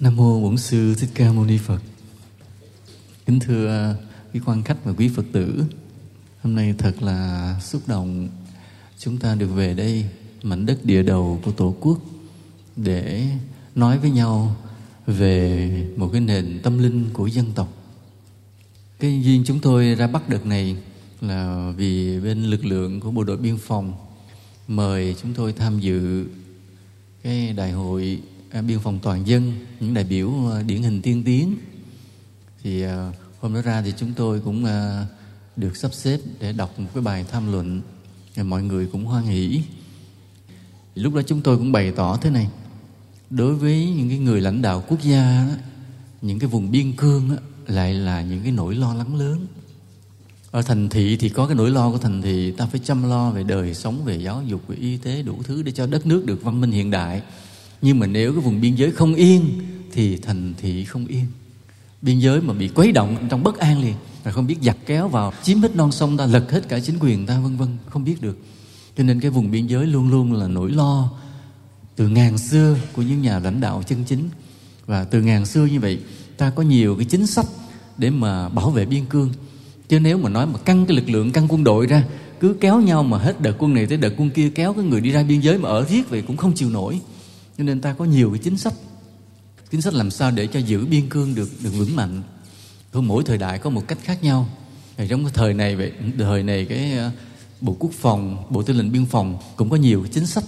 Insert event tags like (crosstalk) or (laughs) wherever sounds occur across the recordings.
Nam mô Bổn sư Thích Ca Mâu Ni Phật. Kính thưa à, quý quan khách và quý Phật tử, hôm nay thật là xúc động chúng ta được về đây mảnh đất địa đầu của Tổ quốc để nói với nhau về một cái nền tâm linh của dân tộc. Cái duyên chúng tôi ra Bắc đợt này là vì bên lực lượng của bộ đội biên phòng mời chúng tôi tham dự cái đại hội Ờ, biên phòng toàn dân những đại biểu ờ, điển hình tiên tiến. Thì ờ, hôm đó ra thì chúng tôi cũng được sắp xếp để đọc một cái bài tham luận mọi người cũng hoan hỷ. Lúc đó chúng tôi cũng bày tỏ thế này. Đối với những cái người lãnh đạo quốc gia đó, những cái vùng biên cương đó, lại là những cái nỗi lo lắng lớn. Ở thành thị thì có cái nỗi lo của thành thị ta phải chăm lo về đời sống về giáo dục về y tế đủ thứ để cho đất nước được văn minh hiện đại nhưng mà nếu cái vùng biên giới không yên, thì thành thị không yên. Biên giới mà bị quấy động trong bất an liền là không biết giặt kéo vào, chiếm hết non sông ta, lật hết cả chính quyền ta, vân vân, không biết được. Cho nên cái vùng biên giới luôn luôn là nỗi lo từ ngàn xưa của những nhà lãnh đạo chân chính. Và từ ngàn xưa như vậy, ta có nhiều cái chính sách để mà bảo vệ biên cương. Chứ nếu mà nói mà căng cái lực lượng, căng quân đội ra, cứ kéo nhau mà hết đợt quân này tới đợt quân kia, kéo cái người đi ra biên giới mà ở riết vậy cũng không chịu nổi cho nên ta có nhiều cái chính sách. Chính sách làm sao để cho giữ biên cương được được vững mạnh. Thôi, mỗi thời đại có một cách khác nhau. Thì trong cái thời này vậy thời này cái ờ, bộ quốc phòng, bộ tư lệnh biên phòng cũng có nhiều cái chính sách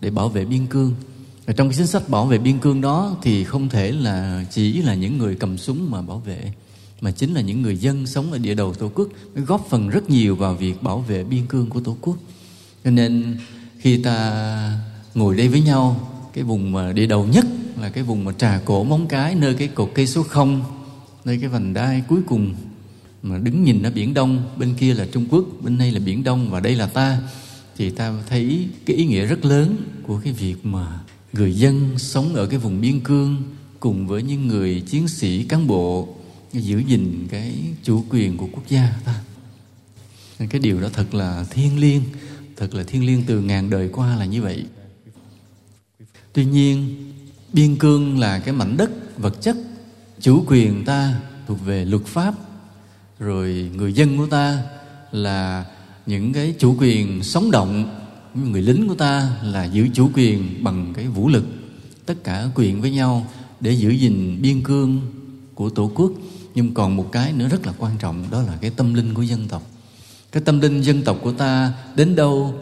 để bảo vệ biên cương. Và trong cái chính sách bảo vệ biên cương đó thì không thể là chỉ là những người cầm súng mà bảo vệ, mà chính là những người dân sống ở địa đầu tổ quốc. Góp phần rất nhiều vào việc bảo vệ biên cương của tổ quốc. Cho nên khi ta ngồi đây với nhau cái vùng mà địa đầu nhất là cái vùng mà trà cổ móng cái, nơi cái cột cây số không, nơi cái vành đai cuối cùng mà đứng nhìn ở biển đông. Bên kia là trung quốc, bên đây là biển đông và đây là ta. Thì ta thấy cái ý nghĩa rất lớn của cái việc mà người dân sống ở cái vùng biên cương cùng với những người chiến sĩ, cán bộ giữ gìn cái chủ quyền của quốc gia ta. Cái điều đó thật là thiêng liêng, thật là thiêng liêng từ ngàn đời qua là như vậy tuy nhiên, biên cương là cái mảnh đất, vật chất, chủ quyền ta thuộc về luật pháp. Rồi người dân của ta là những cái chủ quyền sống động, người lính của ta là giữ chủ quyền bằng cái vũ lực. Tất cả quyền với nhau để giữ gìn biên cương của tổ quốc. Nhưng còn một cái nữa rất là quan trọng, đó là cái tâm linh của dân tộc. Cái tâm linh dân tộc của ta đến đâu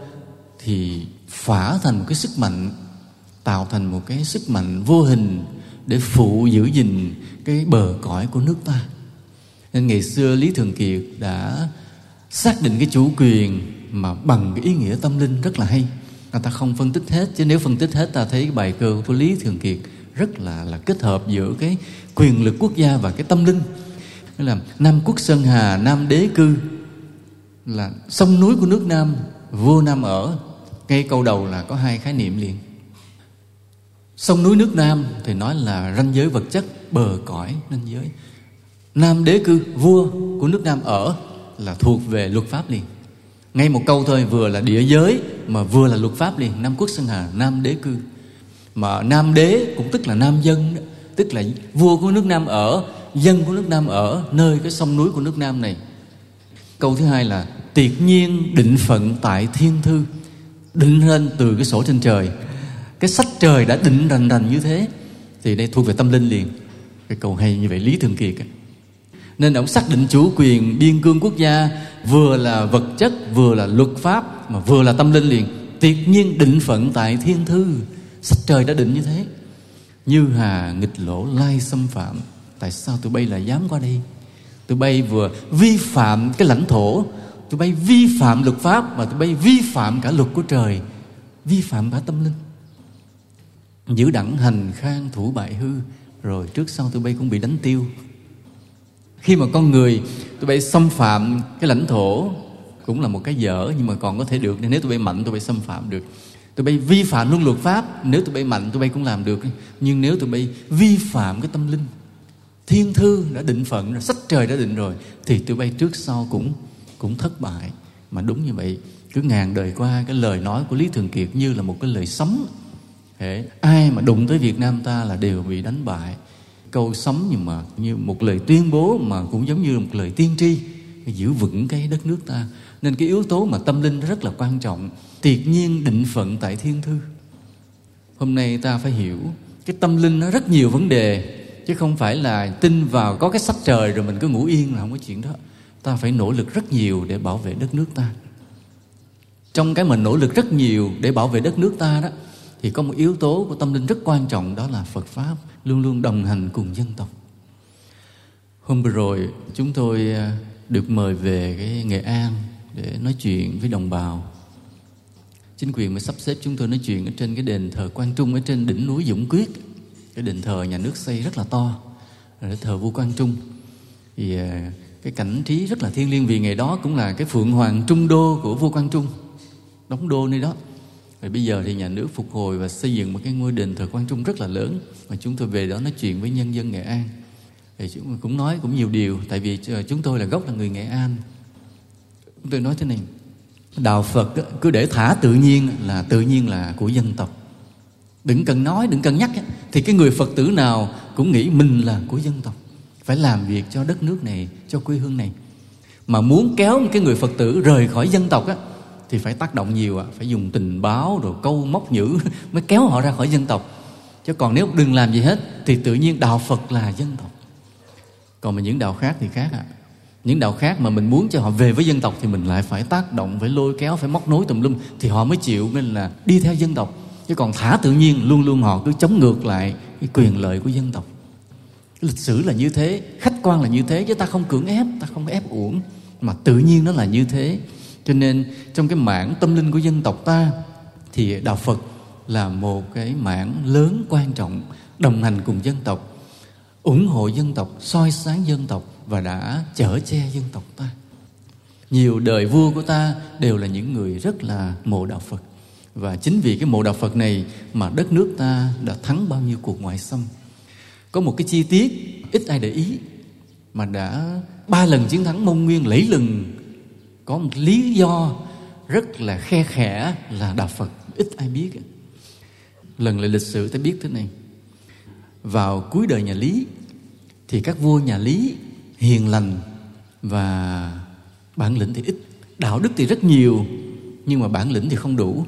thì phả thành một cái sức mạnh tạo thành một cái sức mạnh vô hình để phụ giữ gìn cái bờ cõi của nước ta nên ngày xưa lý thường kiệt đã xác định cái chủ quyền mà bằng cái ý nghĩa tâm linh rất là hay người ta không phân tích hết chứ nếu phân tích hết ta thấy cái bài cơ của lý thường kiệt rất là là kết hợp giữa cái quyền lực quốc gia và cái tâm linh Nghĩa là Nam quốc Sơn Hà, Nam đế cư là sông núi của nước Nam, vua Nam ở. Ngay câu đầu là có hai khái niệm liền. Sông núi nước Nam thì nói là ranh giới vật chất, bờ cõi ranh giới. Nam đế cư, vua của nước Nam ở là thuộc về luật pháp liền. Ngay một câu thôi vừa là địa giới mà vừa là luật pháp liền. Nam quốc Sơn Hà, Nam đế cư. Mà Nam đế cũng tức là Nam dân đó. Tức là vua của nước Nam ở dân của nước Nam ở nơi cái sông núi của nước Nam này. Câu thứ hai là tiệt nhiên định phận tại thiên thư định lên từ cái sổ trên trời cái sách trời đã định rành rành như thế, thì đây thuộc về tâm linh liền. Cái câu hay như vậy, lý thường kiệt nên ông xác định chủ quyền biên cương quốc gia vừa là vật chất, vừa là luật pháp, mà vừa là tâm linh liền. Tuyệt nhiên định phận tại thiên thư. Sách trời đã định như thế. Như hà nghịch lỗ lai xâm phạm. Tại sao tụi bay lại dám qua đây? Tụi bay vừa vi phạm cái lãnh thổ, tụi bay vi phạm luật pháp, mà tụi bay vi phạm cả luật của trời, vi phạm cả tâm linh giữ đẳng hành khang thủ bại hư, rồi trước sau tụi bay cũng bị đánh tiêu. Khi mà con người tụi bay xâm phạm cái lãnh thổ cũng là một cái dở, nhưng mà còn có thể được. Nên nếu tụi bay mạnh, tụi bay xâm phạm được. Tụi bay vi phạm luôn luật pháp, nếu tụi bay mạnh, tụi bay cũng làm được. Nhưng nếu tụi bay vi phạm cái tâm linh, thiên thư đã định phận rồi, sách trời đã định rồi, thì tụi bay trước sau cũng cũng thất bại. Mà đúng như vậy, cứ ngàn đời qua, cái lời nói của lý thường kiệt như là một cái lời sấm. Thế, ai mà đụng tới Việt Nam ta là đều bị đánh bại. Câu sấm nhưng mà như một lời tuyên bố mà cũng giống như một lời tiên tri giữ vững cái đất nước ta. Nên cái yếu tố mà tâm linh rất là quan trọng tuyệt nhiên định phận tại thiên thư. Hôm nay ta phải hiểu cái tâm linh nó rất nhiều vấn đề chứ không phải là tin vào có cái sách trời rồi mình cứ ngủ yên là không có chuyện đó. Ta phải nỗ lực rất nhiều để bảo vệ đất nước ta. Trong cái mình nỗ lực rất nhiều để bảo vệ đất nước ta đó thì có một yếu tố của tâm linh rất quan trọng đó là Phật pháp luôn luôn đồng hành cùng dân tộc. Hôm vừa rồi chúng tôi à, được mời về cái Nghệ An để nói chuyện với đồng bào. Chính quyền mới sắp xếp chúng tôi nói chuyện ở trên cái đền thờ Quang Trung ở trên đỉnh núi Dũng Quyết. Cái đền thờ nhà nước xây rất là to, để thờ vua Quang Trung. Thì à, cái cảnh trí rất là thiêng liêng vì ngày đó cũng là cái phượng hoàng trung đô của vua Quang Trung đóng đô nơi đó và bây giờ thì nhà nước phục hồi và xây dựng một cái ngôi đền thờ Quang Trung rất là lớn. Mà chúng tôi về đó nói chuyện với nhân dân Nghệ An. Thì chúng tôi cũng nói cũng nhiều điều, tại vì ờ, chúng tôi là gốc là người Nghệ An. Chúng tôi nói thế này, đạo Phật cứ để thả tự nhiên là tự nhiên là của dân tộc. Đừng cần nói, đừng cần nhắc thì cái người Phật tử nào cũng nghĩ mình là của dân tộc. Phải làm việc cho đất nước này, cho quê hương này. Mà muốn kéo một cái người Phật tử rời khỏi dân tộc á thì phải tác động nhiều ạ. Phải dùng tình báo rồi câu móc nhữ (laughs) mới kéo họ ra khỏi dân tộc. Chứ còn nếu đừng làm gì hết, thì tự nhiên đạo phật là dân tộc. Còn mà những đạo khác thì khác ạ. Những đạo khác mà mình muốn cho họ về với dân tộc thì mình lại phải tác động, phải lôi kéo, phải móc nối tùm lum thì họ mới chịu, nên là đi theo dân tộc. Chứ còn thả tự nhiên, luôn luôn họ cứ chống ngược lại cái quyền lợi của dân tộc. Lịch sử là như thế, khách quan là như thế, chứ ta không cưỡng ép, ta không ép uổng. Mà tự nhiên nó là như thế cho nên, trong cái mảng tâm linh của dân tộc ta, thì đạo phật là một cái mảng lớn quan trọng đồng hành cùng dân tộc, ủng hộ dân tộc, soi sáng dân tộc và đã chở che dân tộc ta. Nhiều đời vua của ta đều là những người rất là mộ đạo phật. Và chính vì cái mộ đạo phật này mà đất nước ta đã thắng bao nhiêu cuộc ngoại xâm. Có một cái chi tiết ít ai để ý mà đã ba lần chiến thắng mông nguyên lẫy lừng có một lý do rất là khe khẽ là đạo phật ít ai biết. Lần lại lịch sử ta biết thế này. Vào cuối đời nhà lý thì các vua nhà lý hiền lành và bản lĩnh thì ít. Đạo đức thì rất nhiều nhưng mà bản lĩnh thì không đủ.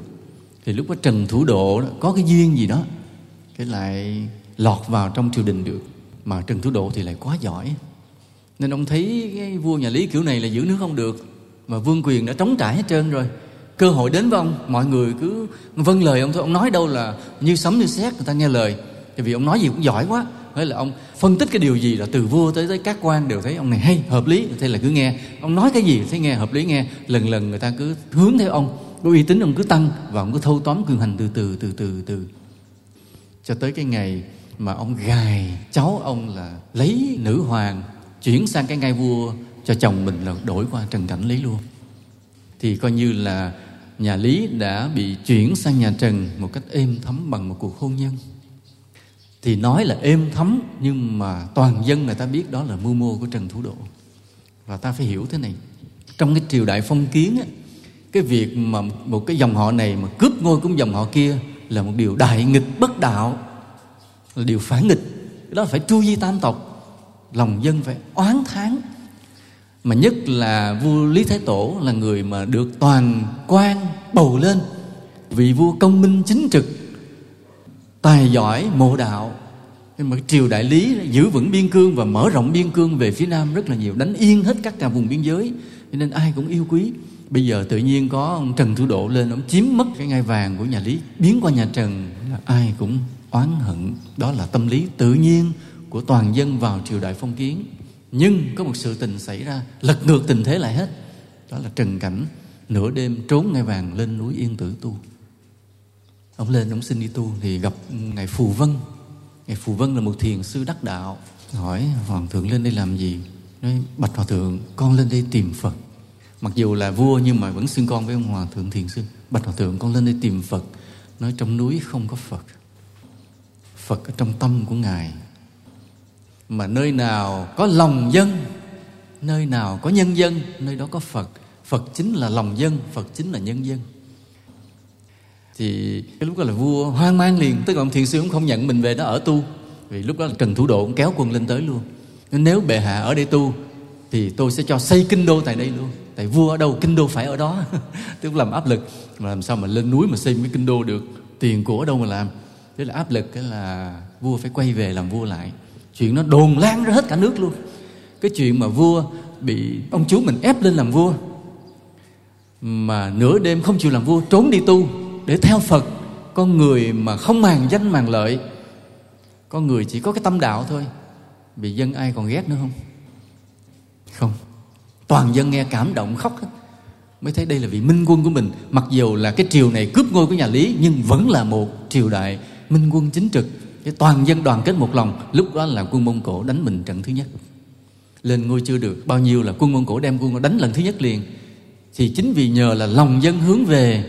Thì lúc đó trần thủ độ đó, có cái duyên gì đó cái lại lọt vào trong triều đình được. Mà trần thủ độ thì lại quá giỏi. Nên ông thấy cái vua nhà lý kiểu này là giữ nước không được mà vương quyền đã trống trải hết trơn rồi. Cơ hội đến với ông, mọi người cứ vâng lời ông thôi. Ông nói đâu là như sấm như sét, người ta nghe lời. Tại vì ông nói gì cũng giỏi quá. Thế là ông phân tích cái điều gì là từ vua tới tới các quan đều thấy ông này hay, hợp lý. Thế là cứ nghe. Ông nói cái gì thấy nghe, hợp lý nghe. Lần lần người ta cứ hướng theo ông. Cái uy tín ông cứ tăng và ông cứ thâu tóm quyền hành từ từ từ từ từ. Cho tới cái ngày mà ông gài cháu ông là lấy nữ hoàng chuyển sang cái ngai vua cho chồng mình là đổi qua trần cảnh lý luôn. Thì coi như là nhà lý đã bị chuyển sang nhà trần một cách êm thấm bằng một cuộc hôn nhân. Thì nói là êm thấm nhưng mà toàn dân người ta biết đó là mưu mô của trần thủ độ. Và ta phải hiểu thế này trong cái triều đại phong kiến á, cái việc mà một cái dòng họ này mà cướp ngôi của dòng họ kia là một điều đại nghịch bất đạo là điều phản nghịch. Đó là phải tru di tam tộc. Lòng dân phải oán tháng mà nhất là vua lý thái tổ là người mà được toàn quan bầu lên. Vị vua công minh chính trực, tài giỏi, mộ đạo. Nhưng mà triều đại lý giữ vững biên cương và mở rộng biên cương về phía nam rất là nhiều, đánh yên hết các cả vùng biên giới. Cho nên ai cũng yêu quý. Bây giờ tự nhiên có ông trần thủ độ lên, ông chiếm mất cái ngai vàng của nhà lý, biến qua nhà trần là ai cũng oán hận. Đó là tâm lý tự nhiên của toàn dân vào triều đại phong kiến nhưng có một sự tình xảy ra, lật ngược tình thế lại hết. Đó là trần cảnh. Nửa đêm trốn ngai vàng lên núi yên tử tu. Ông lên ông xin đi tu thì gặp ngài phù vân. Ngài phù vân là một thiền sư đắc đạo. Hỏi, hoàng thượng lên đây làm gì? Nói, bạch hòa thượng, con lên đây tìm phật. Mặc dù là vua nhưng mà vẫn xưng con với ông hòa thượng thiền sư. Bạch hòa thượng, con lên đây tìm phật. Nói, trong núi không có phật. Phật ở trong tâm của ngài mà nơi nào có lòng dân, nơi nào có nhân dân, nơi đó có phật. Phật chính là lòng dân, phật chính là nhân dân. Thì cái lúc đó là vua hoang mang liền, tức là ông thiền sư cũng không nhận mình về đó ở tu. Vì lúc đó là trần thủ độ cũng kéo quân lên tới luôn. Nên nếu bệ hạ ở đây tu, thì tôi sẽ cho xây kinh đô tại đây luôn. Tại vua ở đâu, kinh đô phải ở đó. (laughs) Tức làm áp lực. Mà làm sao mà lên núi mà xây một cái kinh đô được, tiền của ở đâu mà làm. Thế là áp lực cái là vua phải quay về làm vua lại chuyện nó đồn lan ra hết cả nước luôn. Cái chuyện mà vua bị ông chú mình ép lên làm vua, mà nửa đêm không chịu làm vua, trốn đi tu để theo phật. Con người mà không màng danh màng lợi, con người chỉ có cái tâm đạo thôi. Bị dân ai còn ghét nữa không? Không. Toàn dân nghe cảm động khóc hết. Mới thấy đây là vị minh quân của mình. Mặc dù là cái triều này cướp ngôi của nhà lý, nhưng vẫn là một triều đại minh quân chính trực cái toàn dân đoàn kết một lòng, lúc đó là quân mông cổ đánh mình trận thứ nhất. Lên ngôi chưa được bao nhiêu là quân mông cổ đem quân đánh lần thứ nhất liền. Thì chính vì nhờ là lòng dân hướng về,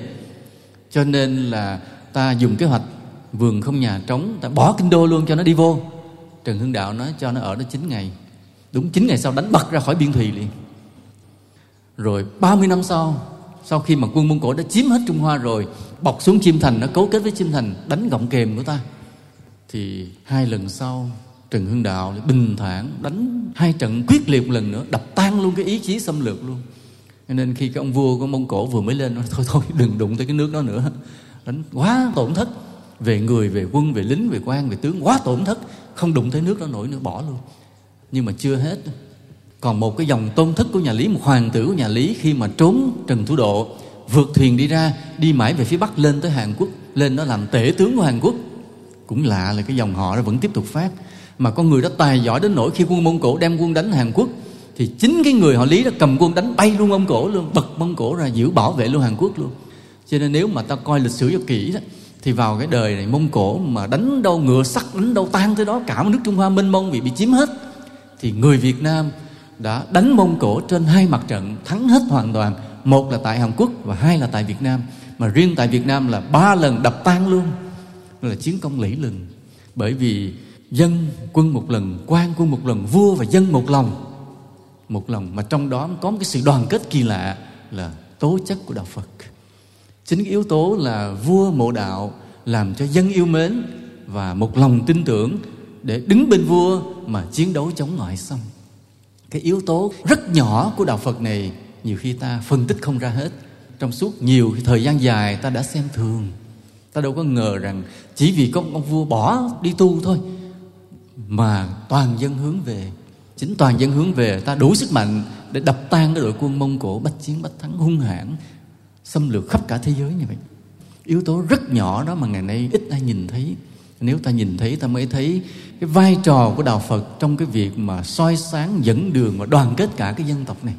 cho nên là ta dùng kế hoạch vườn không nhà trống, ta bỏ kinh đô luôn cho nó đi vô. Trần hưng đạo nói cho nó ở đó 9 ngày. Đúng 9 ngày sau đánh bật ra khỏi biên thùy liền. Rồi 30 năm sau sau khi mà quân mông cổ đã chiếm hết trung hoa rồi, bọc xuống chim thành, nó cấu kết với chim thành, đánh gọng kềm của ta thì hai lần sau, trần hưng đạo bình thản đánh hai trận quyết liệt một lần nữa, đập tan luôn cái ý chí xâm lược luôn. Cho nên khi cái ông vua của mông cổ vừa mới lên, nói, thôi thôi, đừng đụng tới cái nước đó nữa. Đánh quá tổn thất, về người, về quân, về lính, về quan, về tướng, quá tổn thất, không đụng tới nước đó nổi nữa, bỏ luôn. Nhưng mà chưa hết. Còn một cái dòng tôn thất của nhà lý, một hoàng tử của nhà lý khi mà trốn trần thủ độ, vượt thuyền đi ra, đi mãi về phía bắc, lên tới hàn quốc, lên đó làm tể tướng của hàn quốc cũng lạ là cái dòng họ nó vẫn tiếp tục phát. Mà con người đó tài giỏi đến nỗi khi quân mông cổ đem quân đánh hàn quốc, thì chính cái người họ lý đó cầm quân đánh bay luôn mông cổ luôn, bật mông cổ ra giữ bảo vệ luôn hàn quốc luôn. Cho nên nếu mà ta coi lịch sử cho kỹ đó, thì vào cái đời này mông cổ mà đánh đâu ngựa sắt, đánh đâu tan tới đó, cả một nước trung hoa minh mông bị bị chiếm hết, thì người việt nam đã đánh mông cổ trên hai mặt trận, thắng hết hoàn toàn. Một là tại hàn quốc và hai là tại việt nam. Mà riêng tại việt nam là ba lần đập tan luôn là chiến công lẫy lừng. Bởi vì dân quân một lần, quan quân một lần, vua và dân một lòng. Một lòng mà trong đó có một cái sự đoàn kết kỳ lạ là tố chất của đạo phật. Chính cái yếu tố là vua mộ đạo làm cho dân yêu mến và một lòng tin tưởng để đứng bên vua mà chiến đấu chống ngoại xâm cái yếu tố rất nhỏ của đạo phật này nhiều khi ta phân tích không ra hết. Trong suốt nhiều thời gian dài ta đã xem thường ta đâu có ngờ rằng chỉ vì có ông vua bỏ đi tu thôi mà toàn dân hướng về. Chính toàn dân hướng về, ta đủ sức mạnh để đập tan cái đội quân mông cổ bách chiến, bách thắng hung hãn, xâm lược khắp cả thế giới như vậy. Yếu tố rất nhỏ đó mà ngày nay ít ai nhìn thấy. Nếu ta nhìn thấy, ta mới thấy cái vai trò của đạo phật trong cái việc mà soi sáng, dẫn đường và đoàn kết cả cái dân tộc này.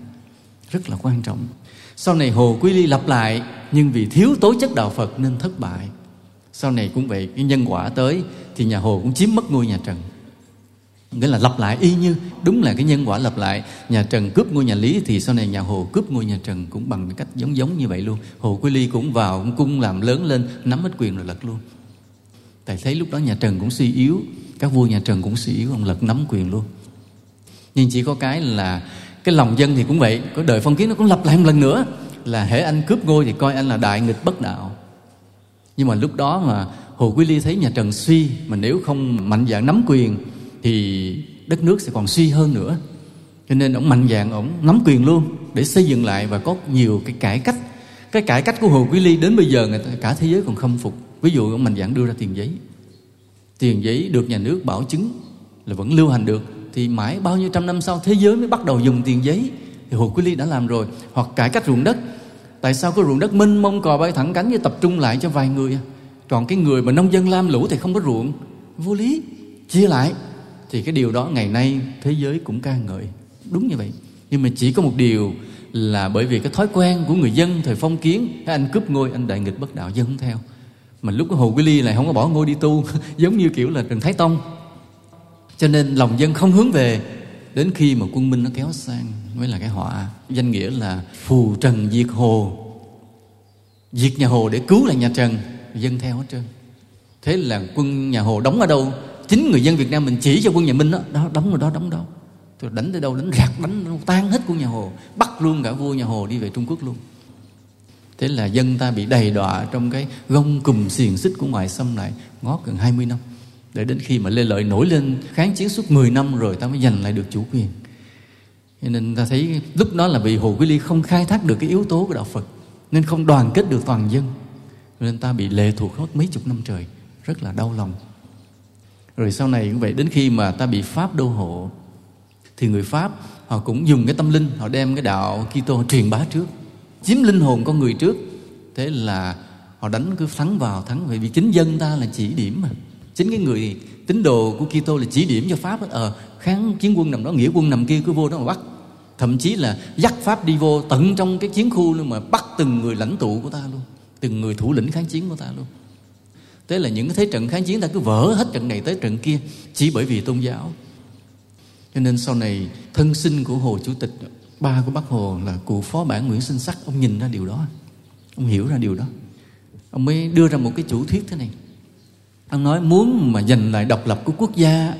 Rất là quan trọng. Sau này hồ quý ly lặp lại, nhưng vì thiếu tố chất đạo phật nên thất bại sau này cũng vậy cái nhân quả tới thì nhà hồ cũng chiếm mất ngôi nhà trần. Nghĩa là lặp lại y như, đúng là cái nhân quả lặp lại. Nhà trần cướp ngôi nhà lý thì sau này nhà hồ cướp ngôi nhà trần cũng bằng cách giống giống như vậy luôn. Hồ quy ly cũng vào, cũng cung làm lớn lên, nắm hết quyền rồi lật luôn. Tại thấy lúc đó nhà trần cũng suy yếu, các vua nhà trần cũng suy yếu, ông lật nắm quyền luôn. Nhưng chỉ có cái là cái lòng dân thì cũng vậy, có đời phong kiến nó cũng lặp lại một lần nữa, là hễ anh cướp ngôi thì coi anh là đại nghịch bất đạo nhưng mà lúc đó mà hồ quý ly thấy nhà trần suy mà nếu không mạnh dạng nắm quyền thì đất nước sẽ còn suy hơn nữa. Cho nên ông mạnh dạng ông nắm quyền luôn để xây dựng lại và có nhiều cái cải cách. Cái cải cách của hồ quý ly đến bây giờ người ta, cả thế giới còn khâm phục. Ví dụ ông mạnh dạng đưa ra tiền giấy. Tiền giấy được nhà nước bảo chứng là vẫn lưu hành được thì mãi bao nhiêu trăm năm sau thế giới mới bắt đầu dùng tiền giấy. Thì hồ quý ly đã làm rồi. Hoặc cải cách ruộng đất tại sao cái ruộng đất mênh mông cò bay thẳng cánh như tập trung lại cho vài người à? còn cái người mà nông dân lam lũ thì không có ruộng. Vô lý. Chia lại. Thì cái điều đó ngày nay thế giới cũng ca ngợi. Đúng như vậy. Nhưng mà chỉ có một điều là bởi vì cái thói quen của người dân thời phong kiến anh cướp ngôi, anh đại nghịch bất đạo dân không theo. Mà lúc hồ quý ly lại không có bỏ ngôi đi tu, (laughs) giống như kiểu là trần thái tông. Cho nên lòng dân không hướng về đến khi mà quân minh nó kéo sang mới là cái họa. Danh nghĩa là phù trần diệt hồ. Diệt nhà hồ để cứu lại nhà trần, dân theo hết trơn. Thế là quân nhà hồ đóng ở đâu? Chính người dân việt nam mình chỉ cho quân nhà minh đó. Đó, đóng ở đó, đóng đâu tôi đánh tới đâu, đánh rạc, đánh, tan hết quân nhà hồ. Bắt luôn cả vua nhà hồ đi về trung quốc luôn. Thế là dân ta bị đầy đọa trong cái gông cùm xiềng xích của ngoại xâm lại ngót gần 20 năm để đến khi mà Lê Lợi nổi lên kháng chiến suốt 10 năm rồi, ta mới giành lại được chủ quyền. Cho nên ta thấy lúc đó là vì Hồ Quý Ly không khai thác được cái yếu tố của đạo Phật, nên không đoàn kết được toàn dân. Nên ta bị lệ thuộc hết mấy chục năm trời, rất là đau lòng. Rồi sau này cũng vậy, đến khi mà ta bị Pháp đô hộ, thì người Pháp họ cũng dùng cái tâm linh, họ đem cái đạo Kitô truyền bá trước, chiếm linh hồn con người trước. Thế là họ đánh cứ thắng vào, thắng. Vì chính dân ta là chỉ điểm mà chính cái người tín đồ của Kitô là chỉ điểm cho Pháp ờ kháng chiến quân nằm đó, nghĩa quân nằm kia cứ vô đó mà bắt. Thậm chí là dắt Pháp đi vô tận trong cái chiến khu luôn mà bắt từng người lãnh tụ của ta luôn, từng người thủ lĩnh kháng chiến của ta luôn. Thế là những cái thế trận kháng chiến ta cứ vỡ hết trận này tới trận kia, chỉ bởi vì tôn giáo. Cho nên sau này thân sinh của hồ chủ tịch, ba của bác hồ là cụ phó bản nguyễn sinh sắc, ông nhìn ra điều đó, ông hiểu ra điều đó. Ông mới đưa ra một cái chủ thuyết thế này ông nói, muốn mà giành lại độc lập của quốc gia,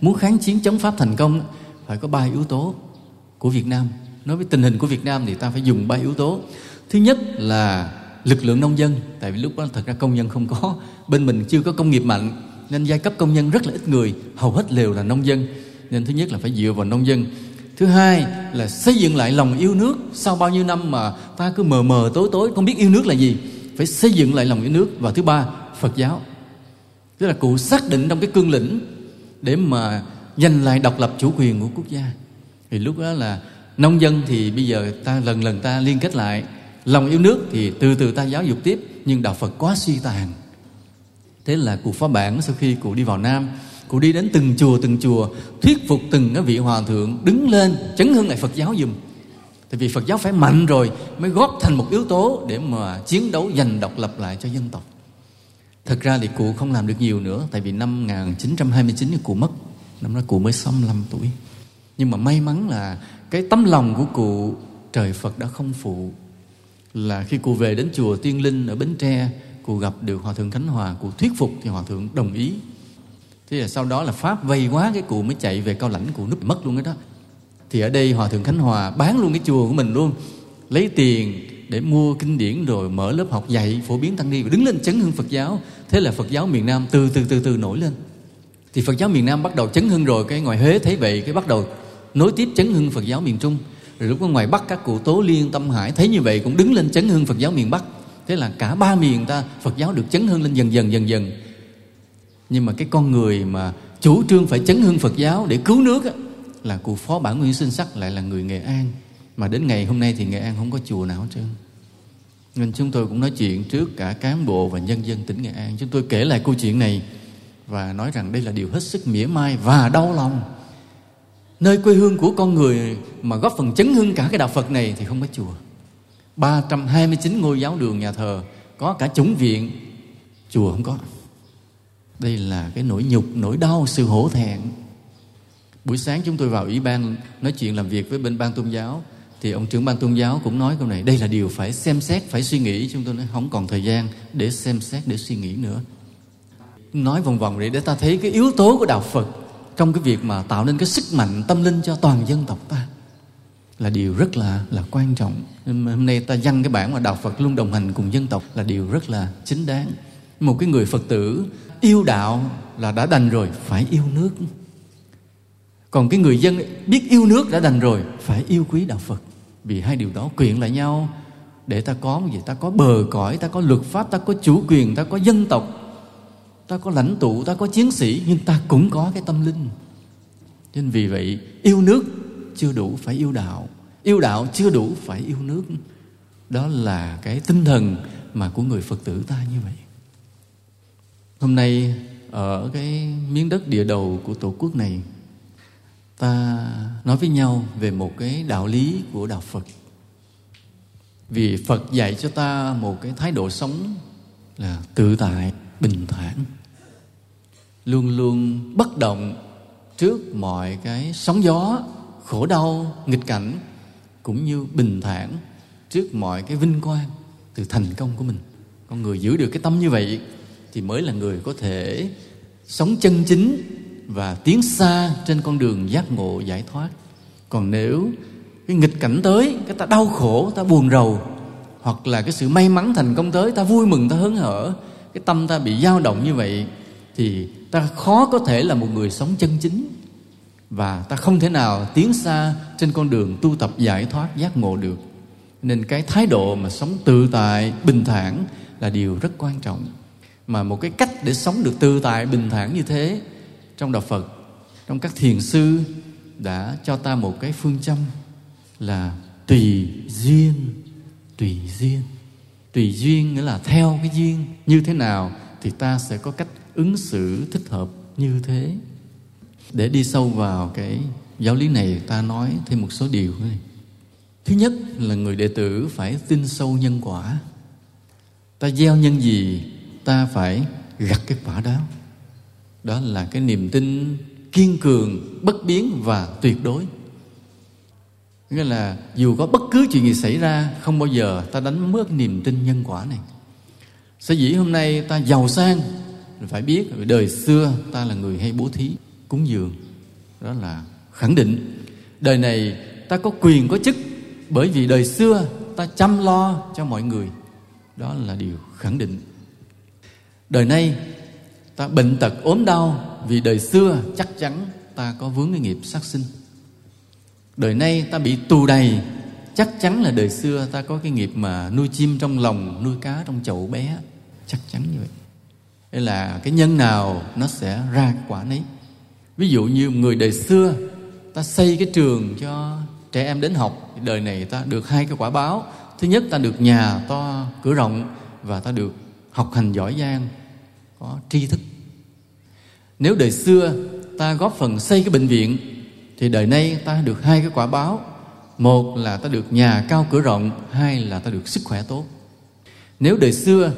muốn kháng chiến chống pháp thành công, phải có ba yếu tố của việt nam. Nói với tình hình của việt nam thì ta phải dùng ba yếu tố. Thứ nhất là lực lượng nông dân, tại vì lúc đó thật ra công nhân không có. Bên mình chưa có công nghiệp mạnh, nên giai cấp công nhân rất là ít người, hầu hết đều là nông dân, nên thứ nhất là phải dựa vào nông dân. Thứ hai là xây dựng lại lòng yêu nước. Sau bao nhiêu năm mà ta cứ mờ mờ tối tối, không biết yêu nước là gì, phải xây dựng lại lòng yêu nước. Và thứ ba, phật giáo tức là cụ xác định trong cái cương lĩnh để mà giành lại độc lập chủ quyền của quốc gia. Thì lúc đó là nông dân thì bây giờ ta lần lần ta liên kết lại, lòng yêu nước thì từ từ ta giáo dục tiếp, nhưng đạo phật quá suy tàn. Thế là cụ phó bản sau khi cụ đi vào nam, cụ đi đến từng chùa từng chùa, thuyết phục từng cái vị hòa thượng đứng lên, chấn hưng lại phật giáo dùm tại vì phật giáo phải mạnh rồi mới góp thành một yếu tố để mà chiến đấu giành độc lập lại cho dân tộc thật ra thì cụ không làm được nhiều nữa, tại vì năm 1929 thì cụ mất. Năm đó cụ mới 65 tuổi. Nhưng mà may mắn là cái tấm lòng của cụ trời Phật đã không phụ. Là khi cụ về đến chùa Tiên Linh ở Bến Tre, cụ gặp được Hòa Thượng Khánh Hòa, cụ thuyết phục thì Hòa Thượng đồng ý. Thế là sau đó là Pháp vây quá cái cụ mới chạy về cao lãnh, cụ núp mất luôn cái đó. Thì ở đây Hòa Thượng Khánh Hòa bán luôn cái chùa của mình luôn, lấy tiền để mua kinh điển rồi mở lớp học dạy phổ biến tăng ni và đứng lên chấn hưng Phật giáo. Thế là Phật giáo miền Nam từ từ từ từ nổi lên. Thì Phật giáo miền Nam bắt đầu chấn hưng rồi cái ngoài Huế thấy vậy cái bắt đầu nối tiếp chấn hưng Phật giáo miền Trung. Rồi lúc ở ngoài Bắc các cụ Tố Liên Tâm Hải thấy như vậy cũng đứng lên chấn hưng Phật giáo miền Bắc. Thế là cả ba miền ta Phật giáo được chấn hưng lên dần dần dần dần. Nhưng mà cái con người mà chủ trương phải chấn hưng Phật giáo để cứu nước á, là cụ phó bản nguyên sinh sắc lại là người Nghệ An mà đến ngày hôm nay thì Nghệ An không có chùa nào hết trơn. Nên chúng tôi cũng nói chuyện trước cả cán bộ và nhân dân tỉnh Nghệ An. Chúng tôi kể lại câu chuyện này và nói rằng đây là điều hết sức mỉa mai và đau lòng. Nơi quê hương của con người mà góp phần chấn hưng cả cái đạo Phật này thì không có chùa. 329 ngôi giáo đường nhà thờ có cả chủng viện, chùa không có. Đây là cái nỗi nhục, nỗi đau, sự hổ thẹn. Buổi sáng chúng tôi vào ủy ban nói chuyện làm việc với bên ban tôn giáo thì ông trưởng ban tôn giáo cũng nói câu này, đây là điều phải xem xét, phải suy nghĩ. Chúng tôi nói không còn thời gian để xem xét, để suy nghĩ nữa. Nói vòng vòng để để ta thấy cái yếu tố của đạo phật trong cái việc mà tạo nên cái sức mạnh tâm linh cho toàn dân tộc ta là điều rất là là quan trọng. Hôm nay ta dăng cái bản mà đạo phật luôn đồng hành cùng dân tộc là điều rất là chính đáng. Một cái người phật tử yêu đạo là đã đành rồi, phải yêu nước. Còn cái người dân biết yêu nước đã đành rồi, phải yêu quý đạo phật vì hai điều đó quyện lại nhau. Để ta có gì? Ta có bờ cõi, ta có luật pháp, ta có chủ quyền, ta có dân tộc, ta có lãnh tụ, ta có chiến sĩ, nhưng ta cũng có cái tâm linh. Nên vì vậy, yêu nước chưa đủ phải yêu đạo. Yêu đạo chưa đủ phải yêu nước. Đó là cái tinh thần mà của người phật tử ta như vậy. Hôm nay, ở cái miếng đất địa đầu của tổ quốc này ta nói với nhau về một cái đạo lý của đạo phật. Vì phật dạy cho ta một cái thái độ sống là tự tại, bình thản, luôn luôn bất động trước mọi cái sóng gió, khổ đau, nghịch cảnh, cũng như bình thản trước mọi cái vinh quang từ thành công của mình. Con người giữ được cái tâm như vậy thì mới là người có thể sống chân chính và tiến xa trên con đường giác ngộ giải thoát. Còn nếu cái nghịch cảnh tới, cái ta đau khổ, ta buồn rầu, hoặc là cái sự may mắn thành công tới, ta vui mừng, ta hớn hở, cái tâm ta bị dao động như vậy, thì ta khó có thể là một người sống chân chính. Và ta không thể nào tiến xa trên con đường tu tập giải thoát giác ngộ được. Nên cái thái độ mà sống tự tại, bình thản là điều rất quan trọng. Mà một cái cách để sống được tự tại, bình thản như thế trong đạo phật, trong các thiền sư đã cho ta một cái phương châm là tùy duyên tùy duyên. Tùy duyên nghĩa là theo cái duyên. Như thế nào thì ta sẽ có cách ứng xử thích hợp như thế. Để đi sâu vào cái giáo lý này, ta nói thêm một số điều này thứ nhất là người đệ tử phải tin sâu nhân quả. Ta gieo nhân gì, ta phải gặt cái quả đó đó là cái niềm tin kiên cường, bất biến và tuyệt đối. Nghĩa là dù có bất cứ chuyện gì xảy ra, không bao giờ ta đánh mất niềm tin nhân quả này. Sở dĩ hôm nay ta giàu sang phải biết đời xưa ta là người hay bố thí, cúng dường. Đó là khẳng định, đời này ta có quyền, có chức, bởi vì đời xưa ta chăm lo cho mọi người. Đó là điều khẳng định. Đời nay ta bệnh tật ốm đau vì đời xưa chắc chắn ta có vướng cái nghiệp sát sinh. Đời nay ta bị tù đầy, chắc chắn là đời xưa ta có cái nghiệp mà nuôi chim trong lòng, nuôi cá trong chậu bé. Chắc chắn như vậy. Đây là cái nhân nào nó sẽ ra quả nấy. Ví dụ như người đời xưa, ta xây cái trường cho trẻ em đến học đời này ta được hai cái quả báo. Thứ nhất ta được nhà to, cửa rộng và ta được học hành giỏi giang có tri thức. Nếu đời xưa ta góp phần xây cái bệnh viện, thì đời nay ta được hai cái quả báo. Một là ta được nhà cao cửa rộng, hai là ta được sức khỏe tốt. Nếu đời xưa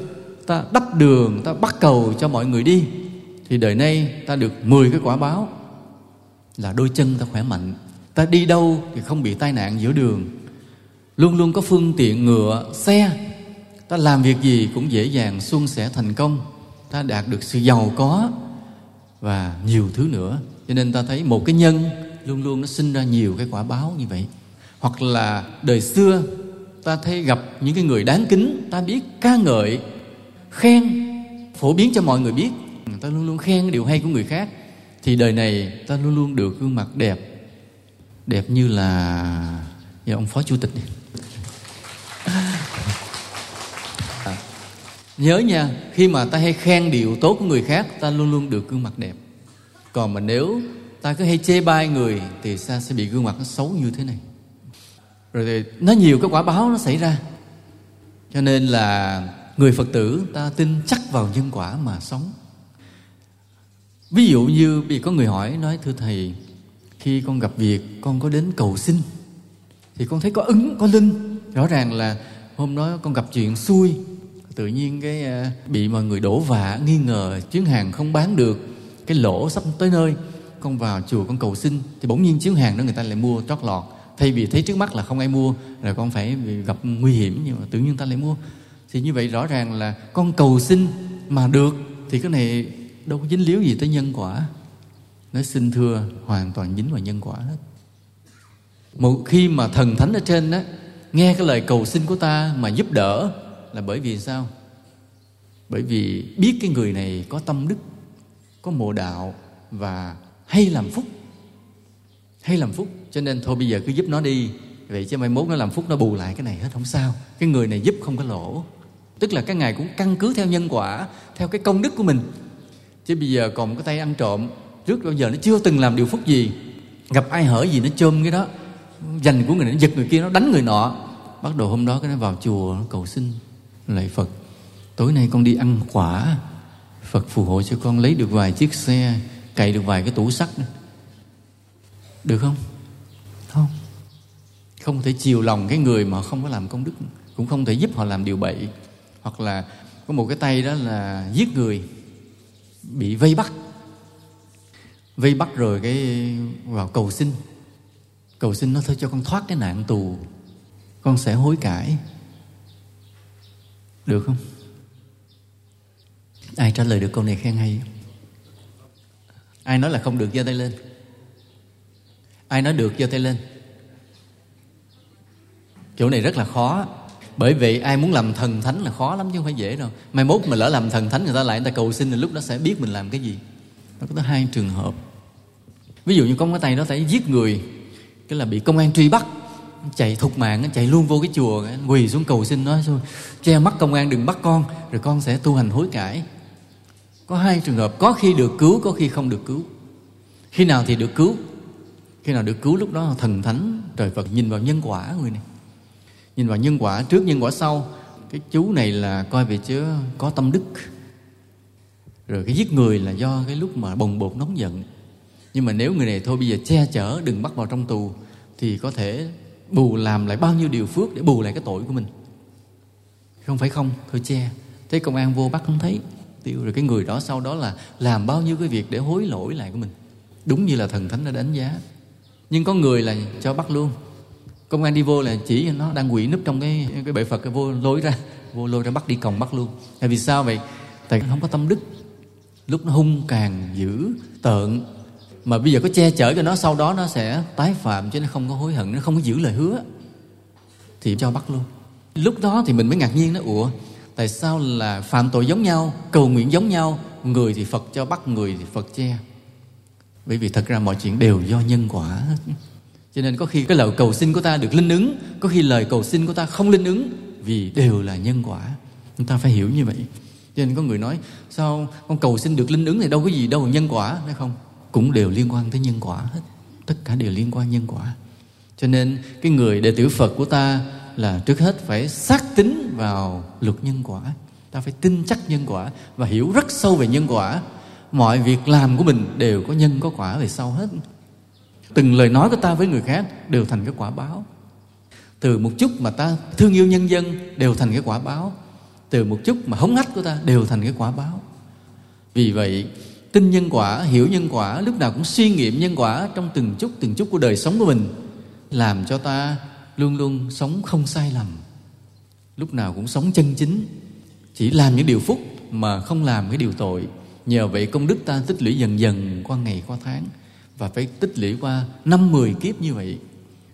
ta đắp đường, ta bắt cầu cho mọi người đi, thì đời nay ta được 10 cái quả báo. Là đôi chân ta khỏe mạnh, ta đi đâu thì không bị tai nạn giữa đường. Luôn luôn có phương tiện ngựa, xe, ta làm việc gì cũng dễ dàng, suôn sẻ thành công ta đạt được sự giàu có và nhiều thứ nữa. Cho nên ta thấy một cái nhân luôn luôn nó sinh ra nhiều cái quả báo như vậy. Hoặc là đời xưa, ta thấy gặp những cái người đáng kính, ta biết ca ngợi, khen, phổ biến cho mọi người biết. Ta luôn luôn khen cái điều hay của người khác. Thì đời này ta luôn luôn được gương mặt đẹp. Đẹp như là như ông phó chủ tịch này. Nhớ nha, khi mà ta hay khen điều tốt của người khác, ta luôn luôn được gương mặt đẹp. Còn mà nếu ta cứ hay chê bai người, thì ta sẽ bị gương mặt nó xấu như thế này. Rồi thì nó nhiều cái quả báo nó xảy ra. Cho nên là người phật tử, ta tin chắc vào nhân quả mà sống. Ví dụ như bị có người hỏi, nói, thưa thầy, khi con gặp việc, con có đến cầu xin? Thì con thấy có ứng, có linh. Rõ ràng là hôm đó con gặp chuyện xui tự nhiên cái ờ, bị mọi người đổ vạ, nghi ngờ chuyến hàng không bán được. Cái lỗ sắp tới nơi. Con vào chùa con cầu xin, thì bỗng nhiên chuyến hàng đó người ta lại mua trót lọt. Thay vì thấy trước mắt là không ai mua, rồi con phải gặp nguy hiểm, nhưng mà tự nhiên ta lại mua. Thì như vậy rõ ràng là con cầu xin mà được, thì cái này đâu có dính líu gì tới nhân quả. Nó xin thưa, hoàn toàn dính vào nhân quả hết. Một khi mà thần thánh ở trên đó nghe cái lời cầu xin của ta mà giúp đỡ là bởi vì sao? Bởi vì biết cái người này có tâm đức, có mộ đạo và hay làm phúc. Hay làm phúc. Cho nên thôi, bây giờ cứ giúp nó đi. Vậy chứ mai mốt nó làm phúc, nó bù lại cái này hết, không sao. Cái người này giúp không có lỗ. Tức là các ngài cũng căn cứ theo nhân quả, theo cái công đức của mình. Chứ bây giờ còn cái tay ăn trộm, trước bao giờ nó chưa từng làm điều phúc gì. Gặp ai hở gì nó chôm cái đó. Dành của người này, nó giật người kia, nó đánh người nọ. Bắt đầu hôm đó cái nó vào chùa, nó cầu xin lạy phật tối nay con đi ăn quả. Phật phù hộ cho con lấy được vài chiếc xe cày được vài cái tủ sắt. Được không? Không. Không thể chiều lòng cái người mà không có làm công đức cũng không thể giúp họ làm điều bậy. Hoặc là có một cái tay đó là giết người bị vây bắt. Vây bắt rồi cái vào cầu xin. Cầu xin nó thôi cho con thoát cái nạn tù. Con sẽ hối cải được không? Ai trả lời được câu này khen hay? Ai nói là không được giơ tay lên? Ai nói được giơ tay lên? Chỗ này rất là khó. Bởi vì ai muốn làm thần thánh là khó lắm chứ không phải dễ đâu. Mai mốt mà lỡ làm thần thánh người ta lại, người ta cầu xin thì lúc đó sẽ biết mình làm cái gì. Nó có tới hai trường hợp. Ví dụ như có cái tay đó phải giết người, cái là bị công an truy bắt chạy thục mạng chạy luôn vô cái chùa quỳ xuống cầu xin nói thôi che mắt công an, đừng bắt con, rồi con sẽ tu hành hối cải. Có hai trường hợp, có khi được cứu, có khi không được cứu. Khi nào thì được cứu? Khi nào được cứu lúc đó, thần thánh, trời phật nhìn vào nhân quả, người này. Nhìn vào nhân quả, trước nhân quả sau, cái chú này là coi về chứ có tâm đức. Rồi cái giết người là do cái lúc mà bồng bột nóng giận. Nhưng mà nếu người này thôi, bây giờ che chở, đừng bắt vào trong tù, thì có thể bù làm lại bao nhiêu điều phước để bù lại cái tội của mình. Không phải không, thôi che. Thế công an vô bắt không thấy. Tiêu rồi cái người đó sau đó là làm bao nhiêu cái việc để hối lỗi lại của mình. Đúng như là thần thánh đã đánh giá. Nhưng có người là cho bắt luôn. Công an đi vô là chỉ nó đang quỷ núp trong cái cái bệ phật, cái vô lối ra, vô lôi ra bắt đi còng bắt luôn. Tại vì sao vậy? Tại không có tâm đức. Lúc nó hung càng dữ tợn mà bây giờ có che chở cho nó, sau đó nó sẽ tái phạm chứ nó không có hối hận, nó không có giữ lời hứa. Thì cho bắt luôn. Lúc đó thì mình mới ngạc nhiên nó ủa, tại sao là phạm tội giống nhau, cầu nguyện giống nhau, người thì phật cho bắt, người thì phật che? Bởi vì thật ra mọi chuyện đều do nhân quả. (laughs) Cho nên có khi cái lời cầu xin của ta được linh ứng, có khi lời cầu xin của ta không linh ứng, vì đều là nhân quả. Chúng ta phải hiểu như vậy. Cho nên có người nói, sao con cầu xin được linh ứng thì đâu có gì đâu, nhân quả, phải không? Cũng đều liên quan tới nhân quả hết. Tất cả đều liên quan nhân quả. Cho nên cái người đệ tử phật của ta là trước hết phải xác tín vào luật nhân quả. Ta phải tin chắc nhân quả và hiểu rất sâu về nhân quả. Mọi việc làm của mình đều có nhân có quả về sau hết. Từng lời nói của ta với người khác đều thành cái quả báo. Từ một chút mà ta thương yêu nhân dân đều thành cái quả báo. Từ một chút mà hống hách của ta đều thành cái quả báo. Vì vậy tin nhân quả hiểu nhân quả lúc nào cũng suy nghiệm nhân quả trong từng chút từng chút của đời sống của mình làm cho ta luôn luôn sống không sai lầm lúc nào cũng sống chân chính chỉ làm những điều phúc mà không làm cái điều tội nhờ vậy công đức ta tích lũy dần dần qua ngày qua tháng và phải tích lũy qua năm mười kiếp như vậy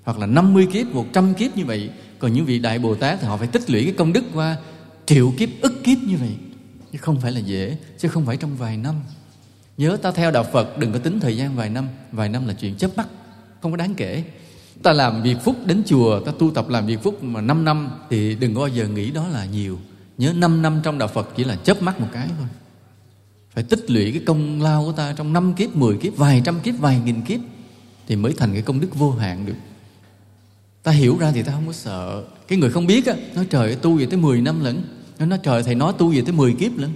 hoặc là 50 kiếp, 100 kiếp như vậy. Còn những vị đại Bồ Tát thì họ phải tích lũy cái công đức qua triệu kiếp, ức kiếp như vậy. Chứ không phải là dễ, chứ không phải trong vài năm. Nhớ ta theo đạo Phật đừng có tính thời gian vài năm, vài năm là chuyện chớp mắt, không có đáng kể. Ta làm việc phúc đến chùa, ta tu tập làm việc phúc mà 5 năm thì đừng có bao giờ nghĩ đó là nhiều. Nhớ 5 năm trong đạo Phật chỉ là chớp mắt một cái thôi. Phải tích lũy cái công lao của ta trong 5 kiếp, 10 kiếp, vài trăm kiếp, vài nghìn kiếp thì mới thành cái công đức vô hạn được ta hiểu ra thì ta không có sợ cái người không biết á nói trời tu về tới 10 năm lẫn nó nói trời thầy nói tu về tới 10 kiếp lẫn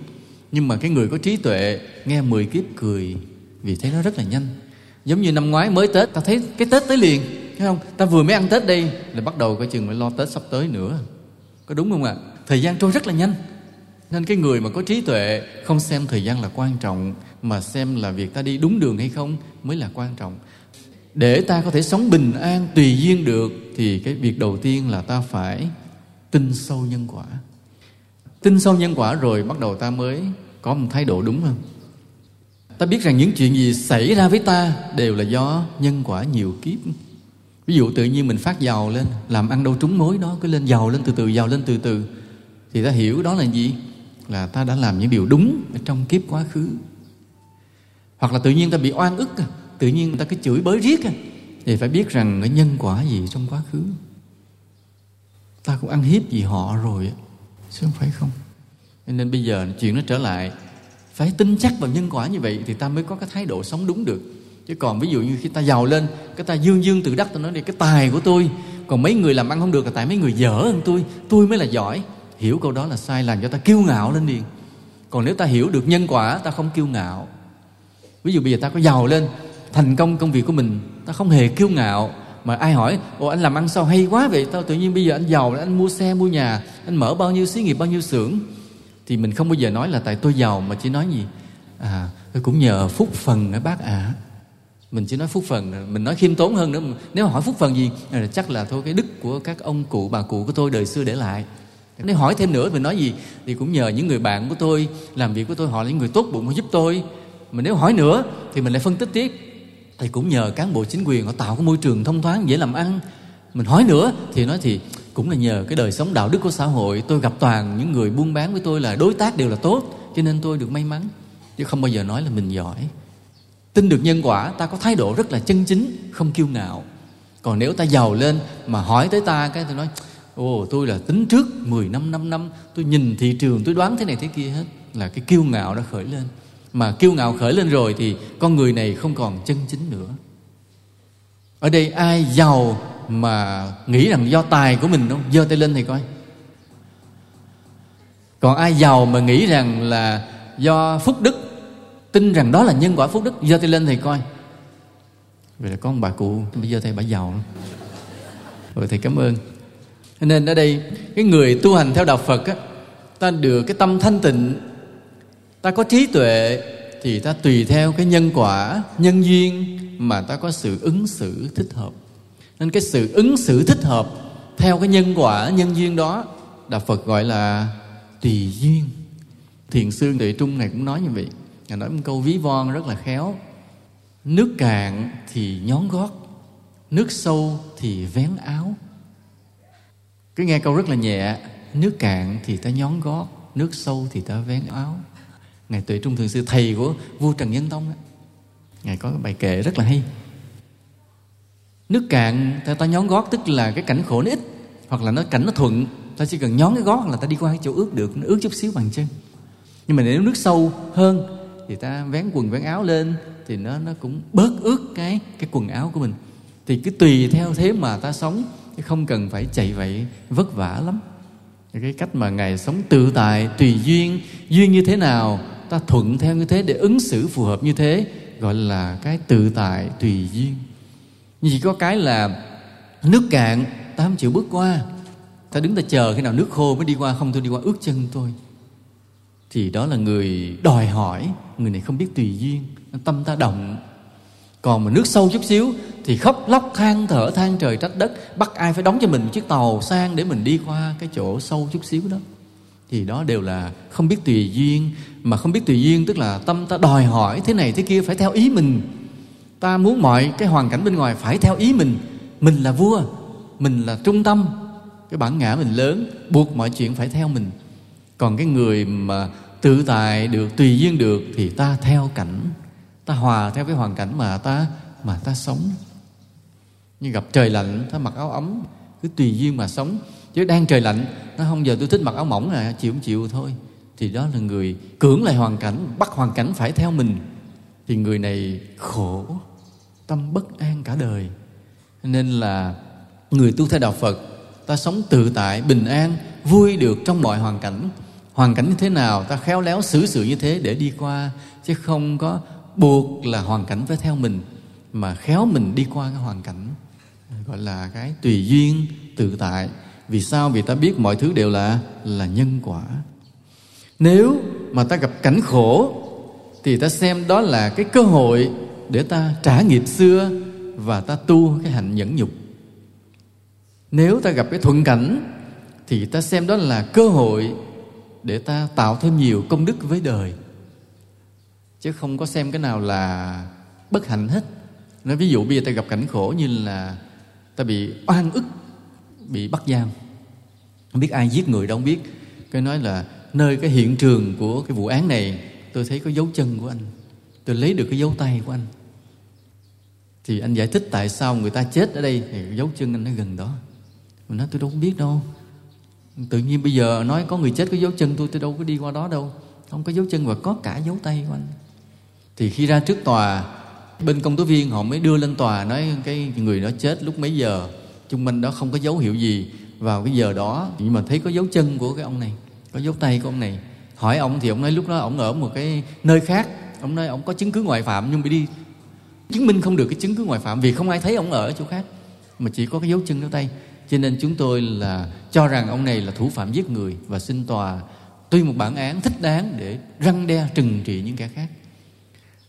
nhưng mà cái người có trí tuệ nghe 10 kiếp cười vì thấy nó rất là nhanh. Giống như năm ngoái mới tết, ta thấy cái tết tới liền, thấy không? Ta vừa mới ăn tết đây là bắt đầu coi chừng phải lo tết sắp tới nữa. Có đúng không ạ? Thời gian trôi rất là nhanh. Nên cái người mà có trí tuệ không xem thời gian là quan trọng, mà xem là việc ta đi đúng đường hay không mới là quan trọng. Để ta có thể sống bình an, tùy duyên được, thì cái việc đầu tiên là ta phải tin sâu nhân quả tin sâu nhân quả rồi bắt đầu ta mới có một thái độ đúng không? ta biết rằng những chuyện gì xảy ra với ta đều là do nhân quả nhiều kiếp. Ví dụ tự nhiên mình phát giàu lên, làm ăn đâu trúng mối đó, cứ lên giàu lên từ từ giàu lên từ từ. Thì ta hiểu đó là gì? Là ta đã làm những điều đúng ở trong kiếp quá khứ. Hoặc là tự nhiên ta bị oan ức à, tự nhiên người ta cứ chửi bới riết à, thì phải biết rằng cái nhân quả gì trong quá khứ? Ta cũng ăn hiếp gì họ rồi chứ không phải không. Nên bây giờ chuyện nó trở lại, phải tin chắc vào nhân quả như vậy thì ta mới có cái thái độ sống đúng được. Chứ còn ví dụ như khi ta giàu lên, cái ta dương dương từ đắc tôi nói đi, cái tài của tôi, còn mấy người làm ăn không được là tại mấy người dở hơn tôi tôi mới là giỏi. Hiểu câu đó là sai làm cho ta kiêu ngạo lên liền. Còn nếu ta hiểu được nhân quả, ta không kiêu ngạo. Ví dụ bây giờ ta có giàu lên, thành công công việc của mình, ta không hề kiêu ngạo mà ai hỏi, ồ, anh làm ăn sao? Hay quá vậy, tao tự nhiên bây giờ anh giàu anh mua xe, mua nhà, anh mở bao nhiêu xí nghiệp, bao nhiêu xưởng? Thì mình không bao giờ nói là tại tôi giàu mà chỉ nói gì? À tôi cũng nhờ phúc phần ở bác ạ. À. mình chỉ nói phúc phần, mình nói khiêm tốn hơn nữa. Nếu mà hỏi phúc phần gì à, chắc là thôi, cái đức của các ông cụ, bà cụ của tôi đời xưa để lại. Nếu hỏi thêm nữa, mình nói gì? Thì cũng nhờ những người bạn của tôi, làm việc của tôi, họ là những người tốt bụng, họ giúp tôi. Mà nếu hỏi nữa, thì mình lại phân tích tiếp thì cũng nhờ cán bộ chính quyền họ tạo cái môi trường thông thoáng, dễ làm ăn. Mình hỏi nữa, thì nói thì cũng là nhờ cái đời sống đạo đức của xã hội. Tôi gặp toàn những người buôn bán với tôi là đối tác đều là tốt, cho nên tôi được may mắn. Chứ không bao giờ nói là mình giỏi. Tin được nhân quả, ta có thái độ rất là chân chính, không kiêu ngạo. Còn nếu ta giàu lên mà hỏi tới ta cái, tôi nói, ồ, tôi là tính trước 10 năm 5 năm, tôi nhìn thị trường, tôi đoán thế này thế kia hết. Là cái kiêu ngạo đã khởi lên mà kiêu ngạo khởi lên rồi thì con người này không còn chân chính nữa. Ở đây ai giàu mà nghĩ rằng do tài của mình không giơ tay lên thì coi. Còn ai giàu mà nghĩ rằng là do phúc đức, tin rằng đó là nhân quả phúc đức, giơ tay lên thì coi. Vậy là có một bà cụ bây giờ thầy bà giàu lắm. Rồi thầy cảm ơn. Nên ở đây, cái người tu hành theo đạo phật á, ta được cái tâm thanh tịnh ta có trí tuệ thì ta tùy theo cái nhân quả, nhân duyên mà ta có sự ứng xử thích hợp. Nên cái sự ứng xử thích hợp theo cái nhân quả, nhân duyên đó đạo phật gọi là tùy duyên. Thiền sư tuệ trung này cũng nói như vậy. Ngài nói một câu ví von rất là khéo. Nước cạn thì nhón gót, nước sâu thì vén áo. Cứ nghe câu rất là nhẹ, nước cạn thì ta nhón gót, nước sâu thì ta vén áo ngài tuệ trung thường sư thầy của vua trần nhân tông đó. ngài có bài kệ rất là hay. Nước cạn ta, ta nhón gót tức là cái cảnh khổ nó ít hoặc là nó cảnh nó thuận. Ta chỉ cần nhón cái gót là ta đi qua cái chỗ ướt được nó ướt chút xíu bằng chân. Nhưng mà nếu nước sâu hơn thì ta vén quần vén áo lên thì nó nó cũng bớt ướt cái cái quần áo của mình. Thì cứ tùy theo thế mà ta sống chứ không cần phải chạy vậy vất vả lắm. Cái cách mà ngài sống tự tại tùy duyên duyên như thế nào ta thuận theo như thế để ứng xử phù hợp như thế, gọi là cái tự tại tùy duyên. Chỉ có cái là nước cạn, ta không chịu bước qua. Ta đứng ta chờ khi nào nước khô mới đi qua, không tôi đi qua, ướt chân tôi thì đó là người đòi hỏi, người này không biết tùy duyên, tâm ta động. Còn mà nước sâu chút xíu thì khóc lóc than thở, than trời trách đất, bắt ai phải đóng cho mình một chiếc tàu sang để mình đi qua cái chỗ sâu chút xíu đó thì đó đều là không biết tùy duyên, mà không biết tùy duyên tức là tâm ta đòi hỏi thế này thế kia phải theo ý mình. Ta muốn mọi cái hoàn cảnh bên ngoài phải theo ý mình. Mình là vua, mình là trung tâm. Cái bản ngã mình lớn, buộc mọi chuyện phải theo mình. Còn cái người mà tự tại được, tùy duyên được thì ta theo cảnh. Ta hòa theo cái hoàn cảnh mà ta mà ta sống. Như gặp trời lạnh, ta mặc áo ấm. Cứ tùy duyên mà sống chứ đang trời lạnh, nó không, giờ tôi thích mặc áo mỏng là chịu không chịu thôi. Thì đó là người cưỡng lại hoàn cảnh, bắt hoàn cảnh phải theo mình. Thì người này khổ, tâm bất an cả đời. Nên là người tu theo đạo phật, ta sống tự tại, bình an, vui được trong mọi hoàn cảnh. Hoàn cảnh như thế nào, ta khéo léo xử sự như thế để đi qua, chứ không có buộc là hoàn cảnh phải theo mình, mà khéo mình đi qua cái hoàn cảnh, gọi là cái tùy duyên, tự tại vì sao? Vì ta biết mọi thứ đều là là nhân quả. Nếu mà ta gặp cảnh khổ, thì ta xem đó là cái cơ hội để ta trả nghiệp xưa và ta tu cái hạnh nhẫn nhục. Nếu ta gặp cái thuận cảnh, thì ta xem đó là cơ hội để ta tạo thêm nhiều công đức với đời. Chứ không có xem cái nào là bất hạnh hết. Nói ví dụ bây giờ ta gặp cảnh khổ như là ta bị oan ức bị bắt giam. Không biết ai giết người đâu, không biết. Cái nói là nơi cái hiện trường của cái vụ án này, tôi thấy có dấu chân của anh. Tôi lấy được cái dấu tay của anh. Thì anh giải thích tại sao người ta chết ở đây. Thì dấu chân anh nó gần đó. Mình nói, tôi đâu có biết đâu. Tự nhiên bây giờ nói có người chết có dấu chân tôi tôi đâu có đi qua đó đâu. Không có dấu chân và có cả dấu tay của anh. Thì khi ra trước tòa, bên công tố viên họ mới đưa lên tòa nói cái người đó chết lúc mấy giờ chung minh đó không có dấu hiệu gì vào cái giờ đó. Nhưng mà thấy có dấu chân của cái ông này, có dấu tay của ông này. Hỏi ông thì ông nói lúc đó ông ở một cái nơi khác. Ông nói ông có chứng cứ ngoại phạm nhưng bị đi chứng minh không được cái chứng cứ ngoại phạm vì không ai thấy ông ở chỗ khác, mà chỉ có cái dấu chân dấu tay. Cho nên chúng tôi là cho rằng ông này là thủ phạm giết người và xin tòa tuy một bản án thích đáng để răng đe trừng trị những kẻ khác.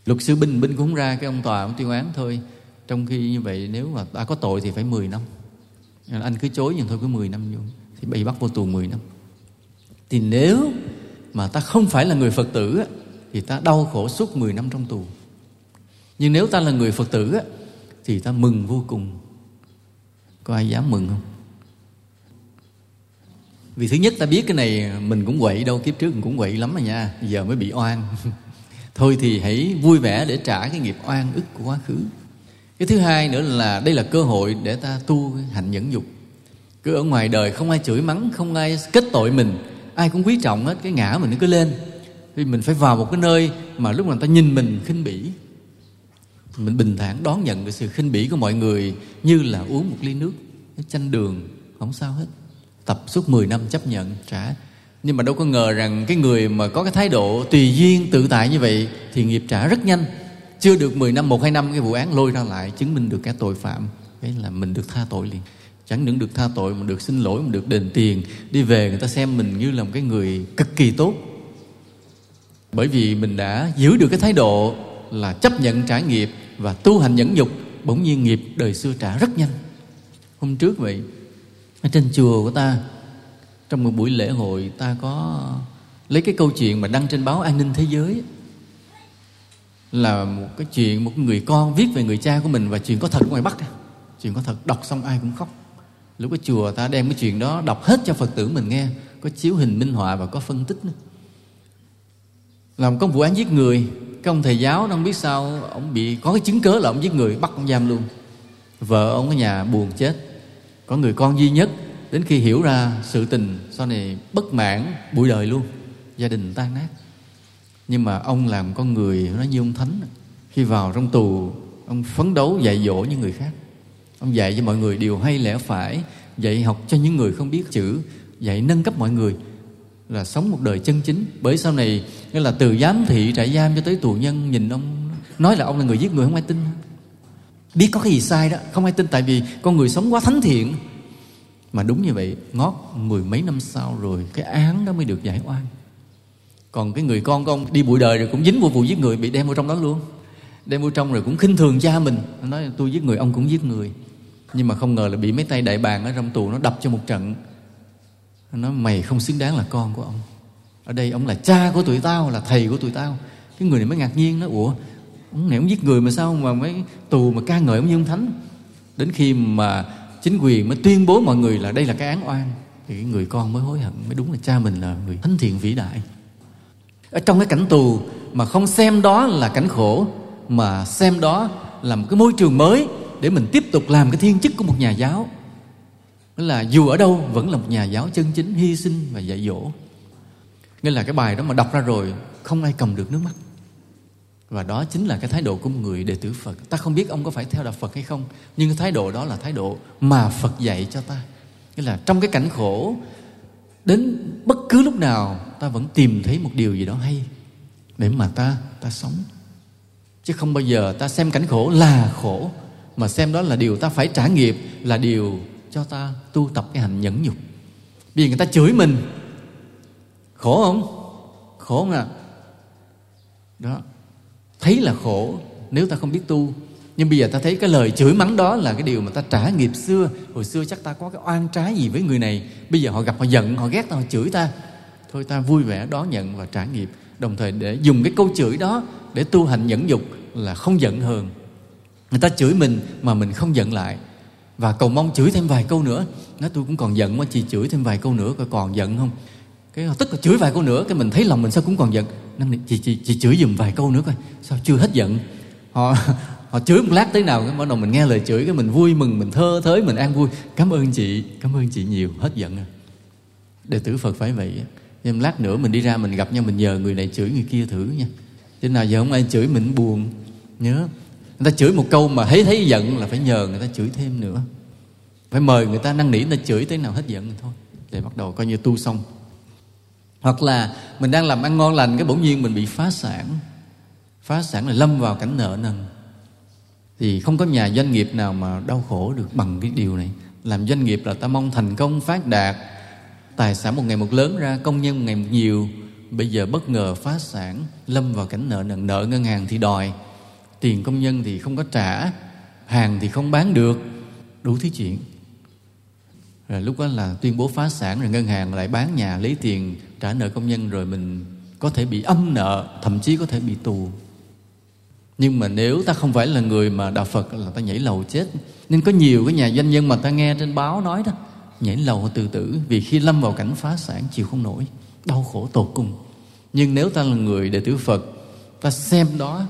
Luật sư binh binh cũng ra cái ông tòa ông tuyên án thôi. Trong khi như vậy, nếu mà ta có tội thì phải 10 năm anh cứ chối nhưng thôi, cứ 10 năm vô. Thì bị bắt vô tù 10 năm. Thì nếu mà ta không phải là người phật tử thì ta đau khổ suốt 10 năm trong tù. Nhưng nếu ta là người phật tử thì ta mừng vô cùng. Có ai dám mừng không? Vì thứ nhất ta biết cái này mình cũng quậy đâu, kiếp trước mình cũng quậy lắm mà nha. Giờ mới bị oan. (laughs) Thôi thì hãy vui vẻ để trả cái nghiệp oan ức của quá khứ cái thứ hai nữa là đây là cơ hội để ta tu hạnh nhẫn dục cứ ở ngoài đời không ai chửi mắng, không ai kết tội mình, ai cũng quý trọng hết cái ngã mình nó cứ lên. Thì mình phải vào một cái nơi mà lúc nào ta nhìn mình khinh bỉ. Mình bình thản đón nhận cái sự khinh bỉ của mọi người như là uống một ly nước chanh đường, không sao hết. Tập suốt 10 năm chấp nhận, trả. Nhưng mà đâu có ngờ rằng cái người mà có cái thái độ tùy duyên tự tại như vậy thì nghiệp trả rất nhanh chưa được 10 năm, một hai năm, cái vụ án lôi ra lại, chứng minh được cái tội phạm. Cái là mình được tha tội liền. Chẳng những được tha tội mà được xin lỗi, mà được đền tiền. Đi về người ta xem mình như là một cái người cực kỳ tốt. Bởi vì mình đã giữ được cái thái độ là chấp nhận trải nghiệp và tu hành nhẫn nhục, bỗng nhiên nghiệp đời xưa trả rất nhanh. Hôm trước vậy, ở trên chùa của ta, trong một buổi lễ hội, ta có lấy cái câu chuyện mà đăng trên báo an ninh thế giới là một cái chuyện một người con viết về người cha của mình và chuyện có thật ngoài bắc chuyện có thật, đọc xong ai cũng khóc. Lúc cái chùa ta đem cái chuyện đó đọc hết cho phật tử mình nghe, có chiếu hình minh họa và có phân tích nữa. Làm có vụ án giết người, cái ông thầy giáo nó không biết sao ông bị có cái chứng cớ là ông giết người, bắt ông giam luôn. Vợ ông ở nhà buồn chết. Có người con duy nhất, đến khi hiểu ra sự tình, sau này bất mãn, bụi đời luôn. Gia đình tan nát nhưng mà ông làm con người, nó như ông thánh. Khi vào trong tù, ông phấn đấu dạy dỗ những người khác. Ông dạy cho mọi người điều hay lẽ phải, dạy học cho những người không biết chữ, dạy nâng cấp mọi người, là sống một đời chân chính. Bởi sau này, nghĩa là từ giám thị, trại giam cho tới tù nhân, nhìn ông nói là ông là người giết người không ai tin. Biết có cái gì sai đó, không ai tin, tại vì con người sống quá thánh thiện. Mà đúng như vậy, ngót mười mấy năm sau rồi, cái án đó mới được giải oan còn cái người con của ông đi bụi đời rồi cũng dính vào vụ giết người, bị đem vào trong đó luôn. Đem vào trong rồi cũng khinh thường cha mình. Nói, tôi giết người, ông cũng giết người. Nhưng mà không ngờ là bị mấy tay đại bàng ở trong tù nó đập cho một trận. Nó mày không xứng đáng là con của ông. Ở đây ông là cha của tụi tao, là thầy của tụi tao. Cái người này mới ngạc nhiên, nó, ủa, ông này ông giết người mà sao mà mấy tù mà ca ngợi ông như ông thánh? Đến khi mà chính quyền mới tuyên bố mọi người là đây là cái án oan, thì cái người con mới hối hận, mới đúng là cha mình là người thánh thiện vĩ đại ở trong cái cảnh tù mà không xem đó là cảnh khổ, mà xem đó là một cái môi trường mới để mình tiếp tục làm cái thiên chức của một nhà giáo. Là dù ở đâu vẫn là một nhà giáo chân chính, hy sinh và dạy dỗ. Nghĩa là cái bài đó mà đọc ra rồi, không ai cầm được nước mắt. Và đó chính là cái thái độ của một người đệ tử Phật. Ta không biết ông có phải theo đạo Phật hay không, nhưng cái thái độ đó là thái độ mà Phật dạy cho ta. Nghĩa là trong cái cảnh khổ đến bất cứ lúc nào, ta vẫn tìm thấy một điều gì đó hay để mà ta ta sống. Chứ không bao giờ ta xem cảnh khổ là khổ, mà xem đó là điều ta phải trả nghiệp, là điều cho ta tu tập cái hành nhẫn nhục. Vì người ta chửi mình. Khổ không? Khổ không à đó. Thấy là khổ, nếu ta không biết tu nhưng bây giờ ta thấy cái lời chửi mắng đó là cái điều mà ta trả nghiệp xưa. Hồi xưa chắc ta có cái oan trái gì với người này. Bây giờ họ gặp họ giận, họ ghét ta, họ chửi ta. Thôi ta vui vẻ đón nhận và trả nghiệp. Đồng thời để dùng cái câu chửi đó để tu hành nhẫn dục là không giận hờn. Người ta chửi mình mà mình không giận lại. Và cầu mong chửi thêm vài câu nữa. Nói tôi cũng còn giận mà chị chửi thêm vài câu nữa coi còn giận không? Cái, tức là chửi vài câu nữa, cái mình thấy lòng mình sao cũng còn giận. Năm chị chị chị chửi giùm vài câu nữa coi, sao chưa hết giận? Họ họ chửi một lát tới nào, cái bắt đầu mình nghe lời chửi, cái mình vui mừng, mình thơ thới, mình an vui. Cảm ơn chị, cảm ơn chị nhiều, hết giận rồi. Đệ tử phật phải vậy nhưng lát nữa mình đi ra mình gặp nhau, mình nhờ người này chửi người kia thử nha. Chứ nào giờ không ai chửi mình buồn. Nhớ. Người ta chửi một câu mà thấy thấy giận là phải nhờ người ta chửi thêm nữa. Phải mời người ta năn nỉ, người ta chửi tới nào hết giận thôi. Để bắt đầu coi như tu xong. Hoặc là mình đang làm ăn ngon lành, cái bỗng nhiên mình bị phá sản. Phá sản là lâm vào cảnh nợ nần thì không có nhà doanh nghiệp nào mà đau khổ được bằng cái điều này. Làm doanh nghiệp là ta mong thành công, phát đạt. Tài sản một ngày một lớn ra, công nhân một ngày một nhiều. Bây giờ bất ngờ phá sản, lâm vào cảnh nợ nần, nợ ngân hàng thì đòi. Tiền công nhân thì không có trả, hàng thì không bán được. Đủ thứ chuyện. Rồi lúc đó là tuyên bố phá sản rồi ngân hàng lại bán nhà, lấy tiền trả nợ công nhân rồi mình có thể bị âm nợ, thậm chí có thể bị tù nhưng mà nếu ta không phải là người mà đạo phật là ta nhảy lầu chết. Nên có nhiều cái nhà doanh nhân mà ta nghe trên báo nói đó, nhảy lầu tự tử vì khi lâm vào cảnh phá sản chịu không nổi, đau khổ tột cùng. Nhưng nếu ta là người đệ tử phật, ta xem đó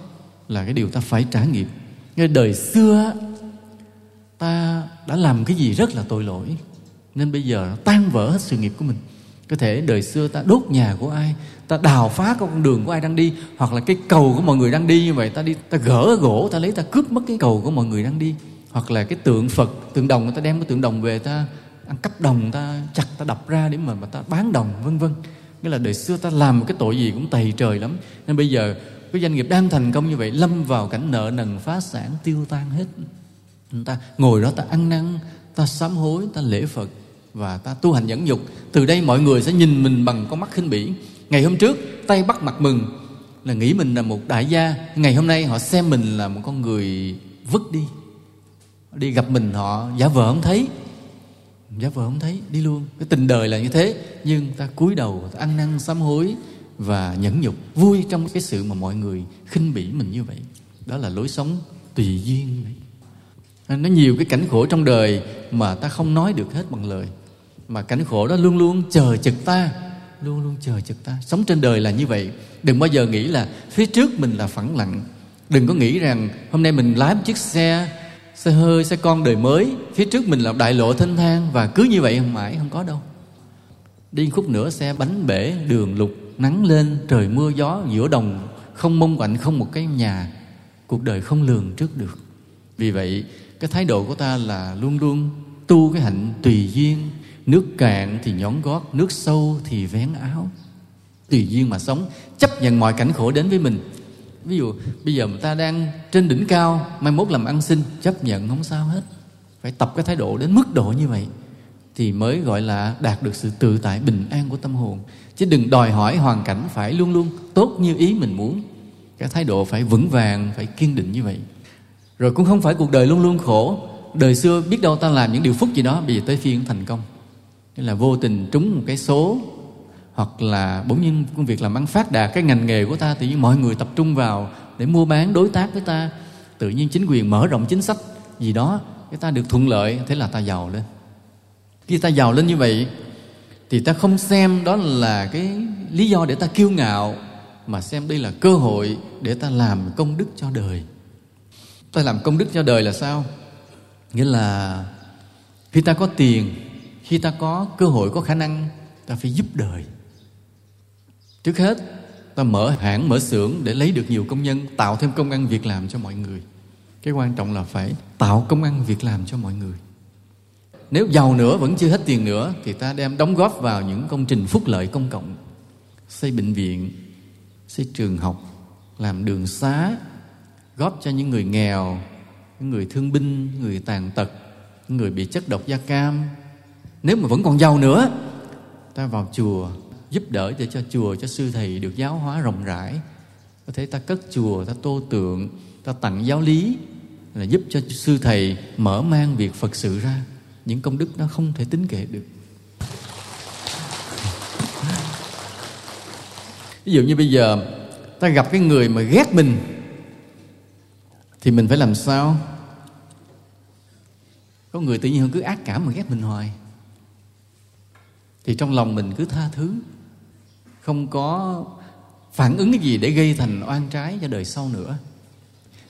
là cái điều ta phải trải nghiệm. Ngay đời xưa ta đã làm cái gì rất là tội lỗi. Nên bây giờ nó tan vỡ hết sự nghiệp của mình có thể đời xưa ta đốt nhà của ai ta đào phá con đường của ai đang đi hoặc là cái cầu của mọi người đang đi như vậy ta đi ta gỡ gỗ ta lấy ta cướp mất cái cầu của mọi người đang đi. Hoặc là cái tượng phật tượng đồng người ta đem cái tượng đồng về ta ăn cắp đồng ta chặt ta đập ra để mà, mà ta bán đồng vân vân. Nghĩa là đời xưa ta làm một cái tội gì cũng tày trời lắm. Nên bây giờ cái doanh nghiệp đang thành công như vậy lâm vào cảnh nợ nần phá sản tiêu tan hết. Người ta ngồi đó ta ăn năn ta sám hối ta lễ phật và ta tu hành nhẫn nhục. Từ đây mọi người sẽ nhìn mình bằng con mắt khinh bỉ. Ngày hôm trước, tay bắt mặt mừng, là nghĩ mình là một đại gia. Ngày hôm nay họ xem mình là một con người vứt đi. Đi gặp mình họ, giả vờ không thấy. Giả vờ không thấy, đi luôn. Cái tình đời là như thế. Nhưng ta cúi đầu, ta ăn năn, sám hối và nhẫn nhục. Vui trong cái sự mà mọi người khinh bỉ mình như vậy. Đó là lối sống tùy duyên nó nhiều cái cảnh khổ trong đời mà ta không nói được hết bằng lời mà cảnh khổ đó luôn luôn chờ chực ta. Luôn luôn chờ chực ta. Sống trên đời là như vậy. Đừng bao giờ nghĩ là phía trước mình là phẳng lặng. Đừng có nghĩ rằng hôm nay mình lái một chiếc xe xe hơi, xe con đời mới, phía trước mình là đại lộ thênh thang và cứ như vậy không mãi, không có đâu. Đi khúc nữa xe bánh bể, đường lục, nắng lên, trời mưa, gió, giữa đồng, không mông quạnh, không một cái nhà. Cuộc đời không lường trước được. Vì vậy, cái thái độ của ta là luôn luôn tu cái hạnh tùy duyên nước cạn thì nhón gót, nước sâu thì vén áo. Tùy duyên mà sống, chấp nhận mọi cảnh khổ đến với mình. Ví dụ, bây giờ người ta đang trên đỉnh cao, mai mốt làm ăn xin, chấp nhận không sao hết. Phải tập cái thái độ đến mức độ như vậy thì mới gọi là đạt được sự tự tại, bình an của tâm hồn. Chứ đừng đòi hỏi hoàn cảnh phải luôn luôn tốt như ý mình muốn. Cái thái độ phải vững vàng, phải kiên định như vậy. Rồi cũng không phải cuộc đời luôn luôn khổ. Đời xưa biết đâu ta làm những điều phúc gì đó, bây giờ tới phiên thành công. Nên là vô tình trúng một cái số, hoặc là bỗng nhiên công việc làm ăn phát đạt, cái ngành nghề của ta tự nhiên mọi người tập trung vào để mua bán, đối tác với ta. Tự nhiên chính quyền mở rộng chính sách gì đó, cái ta được thuận lợi, thế là ta giàu lên. Khi ta giàu lên như vậy, thì ta không xem đó là cái lý do để ta kiêu ngạo, mà xem đây là cơ hội để ta làm công đức cho đời. Ta làm công đức cho đời là sao? Nghĩa là khi ta có tiền khi ta có cơ hội, có khả năng, ta phải giúp đời. Trước hết, ta mở hãng, mở xưởng để lấy được nhiều công nhân, tạo thêm công ăn việc làm cho mọi người. Cái quan trọng là phải tạo công ăn việc làm cho mọi người. Nếu giàu nữa, vẫn chưa hết tiền nữa, thì ta đem đóng góp vào những công trình phúc lợi công cộng. Xây bệnh viện, xây trường học, làm đường xá, góp cho những người nghèo, những người thương binh, người tàn tật, những người bị chất độc da cam nếu mà vẫn còn giàu nữa ta vào chùa. giúp đỡ để cho chùa cho sư thầy được giáo hóa rộng rãi. Có thể ta cất chùa ta tô tượng ta tặng giáo lý là giúp cho sư thầy mở mang việc phật sự ra. Những công đức đó không thể tính kể được. Ví dụ như bây giờ ta gặp cái người mà ghét mình thì mình phải làm sao? Có người tự nhiên cứ ác cảm mà ghét mình hoài thì trong lòng mình cứ tha thứ. Không có phản ứng cái gì để gây thành oan trái cho đời sau nữa.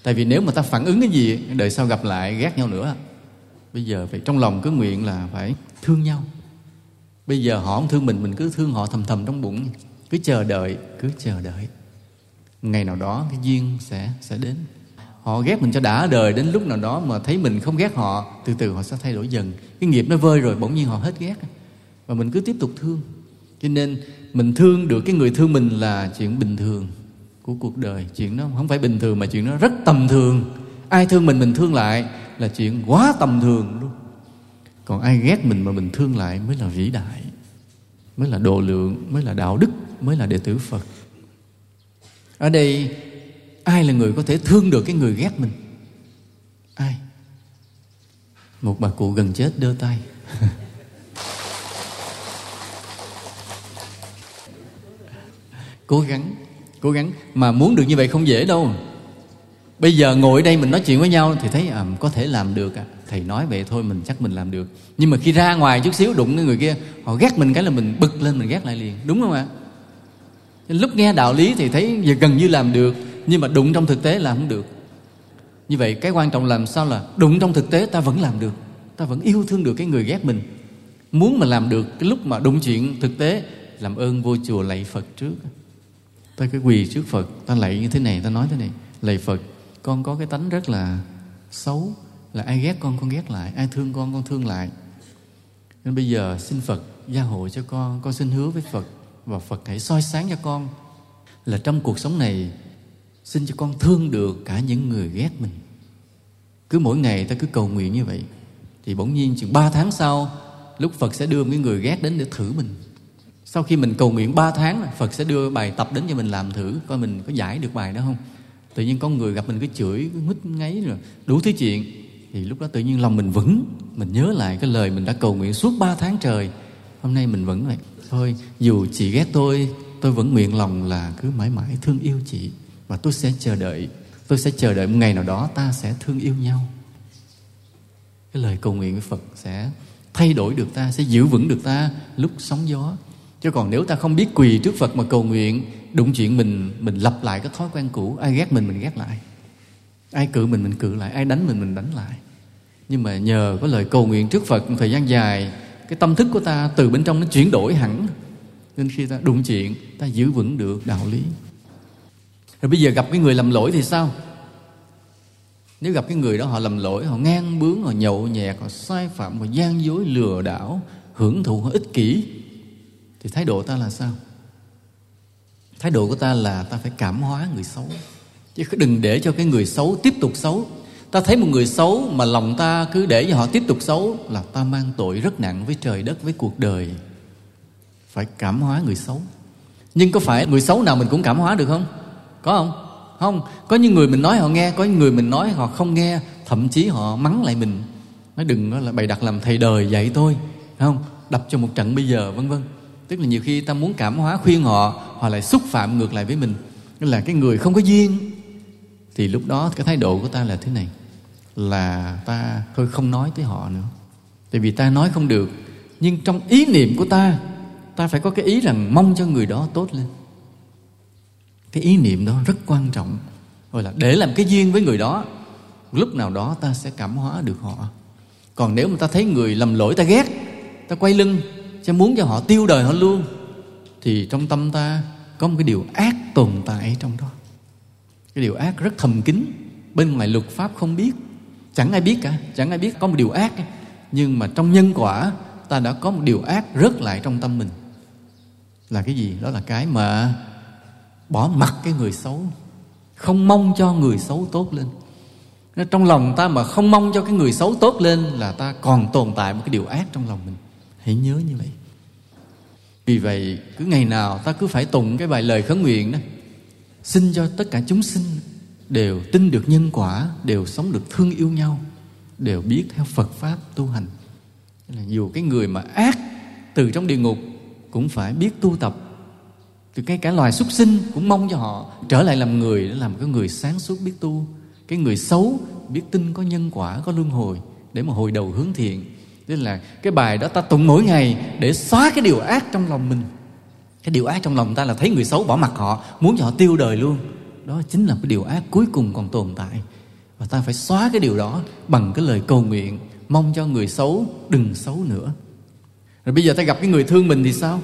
Tại vì nếu mà ta phản ứng cái gì, đời sau gặp lại ghét nhau nữa, bây giờ phải trong lòng cứ nguyện là phải thương nhau. Bây giờ họ không thương mình mình cứ thương họ thầm thầm trong bụng. Cứ chờ đợi, cứ chờ đợi. Ngày nào đó cái duyên sẽ sẽ đến. Họ ghét mình cho đã đời, đến lúc nào đó mà thấy mình không ghét họ, từ từ họ sẽ thay đổi dần. Cái nghiệp nó vơi rồi, bỗng nhiên họ hết ghét và mình cứ tiếp tục thương. Cho nên mình thương được cái người thương mình là chuyện bình thường của cuộc đời. Chuyện nó không phải bình thường mà chuyện nó rất tầm thường. Ai thương mình mình thương lại là chuyện quá tầm thường luôn. Còn ai ghét mình mà mình thương lại mới là vĩ đại, mới là độ lượng, mới là đạo đức, mới là đệ tử phật. Ở đây, ai là người có thể thương được cái người ghét mình? Ai? Một bà cụ gần chết đưa tay. (laughs) cố gắng cố gắng. Mà muốn được như vậy không dễ đâu. Bây giờ ngồi ở đây mình nói chuyện với nhau thì thấy à, có thể làm được à. Thầy nói vậy thôi mình chắc mình làm được. Nhưng mà khi ra ngoài chút xíu đụng cái người kia họ ghét mình cái là mình bực lên mình ghét lại liền. Đúng không ạ? Lúc nghe đạo lý thì thấy giờ gần như làm được nhưng mà đụng trong thực tế làm không được. Như vậy cái quan trọng làm sao là đụng trong thực tế ta vẫn làm được. Ta vẫn yêu thương được cái người ghét mình. Muốn mà làm được cái lúc mà đụng chuyện thực tế làm ơn vô chùa lạy phật trước ta cái quỳ trước phật, ta lạy như thế này, ta nói thế này, lạy phật, con có cái tánh rất là xấu, là ai ghét con con ghét lại, ai thương con con thương lại. Nên bây giờ xin phật gia hộ cho con con xin hứa với phật và phật hãy soi sáng cho con là trong cuộc sống này xin cho con thương được cả những người ghét mình. Cứ mỗi ngày ta cứ cầu nguyện như vậy, thì bỗng nhiên chừng ba tháng sau, lúc phật sẽ đưa một cái người ghét đến để thử mình sau khi mình cầu nguyện ba tháng phật sẽ đưa bài tập đến cho mình làm thử, coi mình có giải được bài đó không. Tự nhiên có người gặp mình cứ chửi cứ mít ngáy rồi, đủ thứ chuyện. Thì lúc đó tự nhiên lòng mình vững. Mình nhớ lại cái lời mình đã cầu nguyện suốt ba tháng trời. Hôm nay mình vẫn vậy. Thôi, dù chị ghét tôi tôi vẫn nguyện lòng là cứ mãi mãi thương yêu chị. Và tôi sẽ chờ đợi. Tôi sẽ chờ đợi một ngày nào đó ta sẽ thương yêu nhau. Cái lời cầu nguyện của phật sẽ thay đổi được ta, sẽ giữ vững được ta lúc sóng gió chứ còn nếu ta không biết quỳ trước phật mà cầu nguyện, đụng chuyện mình mình lặp lại cái thói quen cũ, ai ghét mình mình ghét lại. Ai cự mình mình cự lại. Ai đánh mình mình đánh lại. Nhưng mà nhờ có lời cầu nguyện trước phật một thời gian dài, cái tâm thức của ta từ bên trong nó chuyển đổi hẳn. Nên khi ta đụng chuyện, ta giữ vững được đạo lý. Rồi bây giờ gặp cái người lầm lỗi thì sao? Nếu gặp cái người đó họ lầm lỗi, họ ngang bướng, họ nhậu nhẹt, họ sai phạm, họ gian dối, lừa đảo, hưởng thụ, họ ích kỷ thì thái độ ta là sao? Thái độ của ta là ta phải cảm hóa người xấu. Chứ đừng để cho cái người xấu tiếp tục xấu. Ta thấy một người xấu mà lòng ta cứ để cho họ tiếp tục xấu là ta mang tội rất nặng với trời đất, với cuộc đời. Phải cảm hóa người xấu. Nhưng có phải người xấu nào mình cũng cảm hóa được không? Có không? Không. Có những người mình nói họ nghe, có những người mình nói họ không nghe. Thậm chí họ mắng lại mình. Nói đừng là bày đặt làm thầy đời dạy tôi. Không. Đập cho một trận bây giờ, vân vân tức là nhiều khi ta muốn cảm hóa khuyên họ họ lại xúc phạm ngược lại với mình. Là cái người không có duyên, thì lúc đó cái thái độ của ta là thế này. Là ta thôi không nói tới họ nữa. Tại vì ta nói không được, nhưng trong ý niệm của ta ta phải có cái ý rằng mong cho người đó tốt lên. Cái ý niệm đó rất quan trọng. Gọi là để làm cái duyên với người đó, lúc nào đó ta sẽ cảm hóa được họ. Còn nếu mà ta thấy người lầm lỗi, ta ghét, ta quay lưng cho muốn cho họ tiêu đời họ luôn, thì trong tâm ta có một cái điều ác tồn tại trong đó. Cái điều ác rất thầm kín, bên ngoài luật pháp không biết, chẳng ai biết cả, chẳng ai biết có một điều ác. Nhưng mà trong nhân quả, ta đã có một điều ác rớt lại trong tâm mình. Là cái gì? Đó là cái mà bỏ mặt cái người xấu, không mong cho người xấu tốt lên. Nên trong lòng ta mà không mong cho cái người xấu tốt lên là ta còn tồn tại một cái điều ác trong lòng mình. Hãy nhớ như vậy vì vậy, cứ ngày nào ta cứ phải tụng cái bài lời khấn nguyện đó. Xin cho tất cả chúng sinh đều tin được nhân quả, đều sống được thương yêu nhau, đều biết theo phật pháp tu hành. Là dù cái người mà ác từ trong địa ngục cũng phải biết tu tập. Từ cái cả loài súc sinh cũng mong cho họ trở lại làm người để làm cái người sáng suốt biết tu, cái người xấu biết tin có nhân quả, có luân hồi để mà hồi đầu hướng thiện tức là cái bài đó ta tụng mỗi ngày để xóa cái điều ác trong lòng mình. Cái điều ác trong lòng ta là thấy người xấu bỏ mặt họ, muốn cho họ tiêu đời luôn. Đó chính là cái điều ác cuối cùng còn tồn tại. Và ta phải xóa cái điều đó bằng cái lời cầu nguyện, mong cho người xấu đừng xấu nữa. Rồi bây giờ ta gặp cái người thương mình thì sao?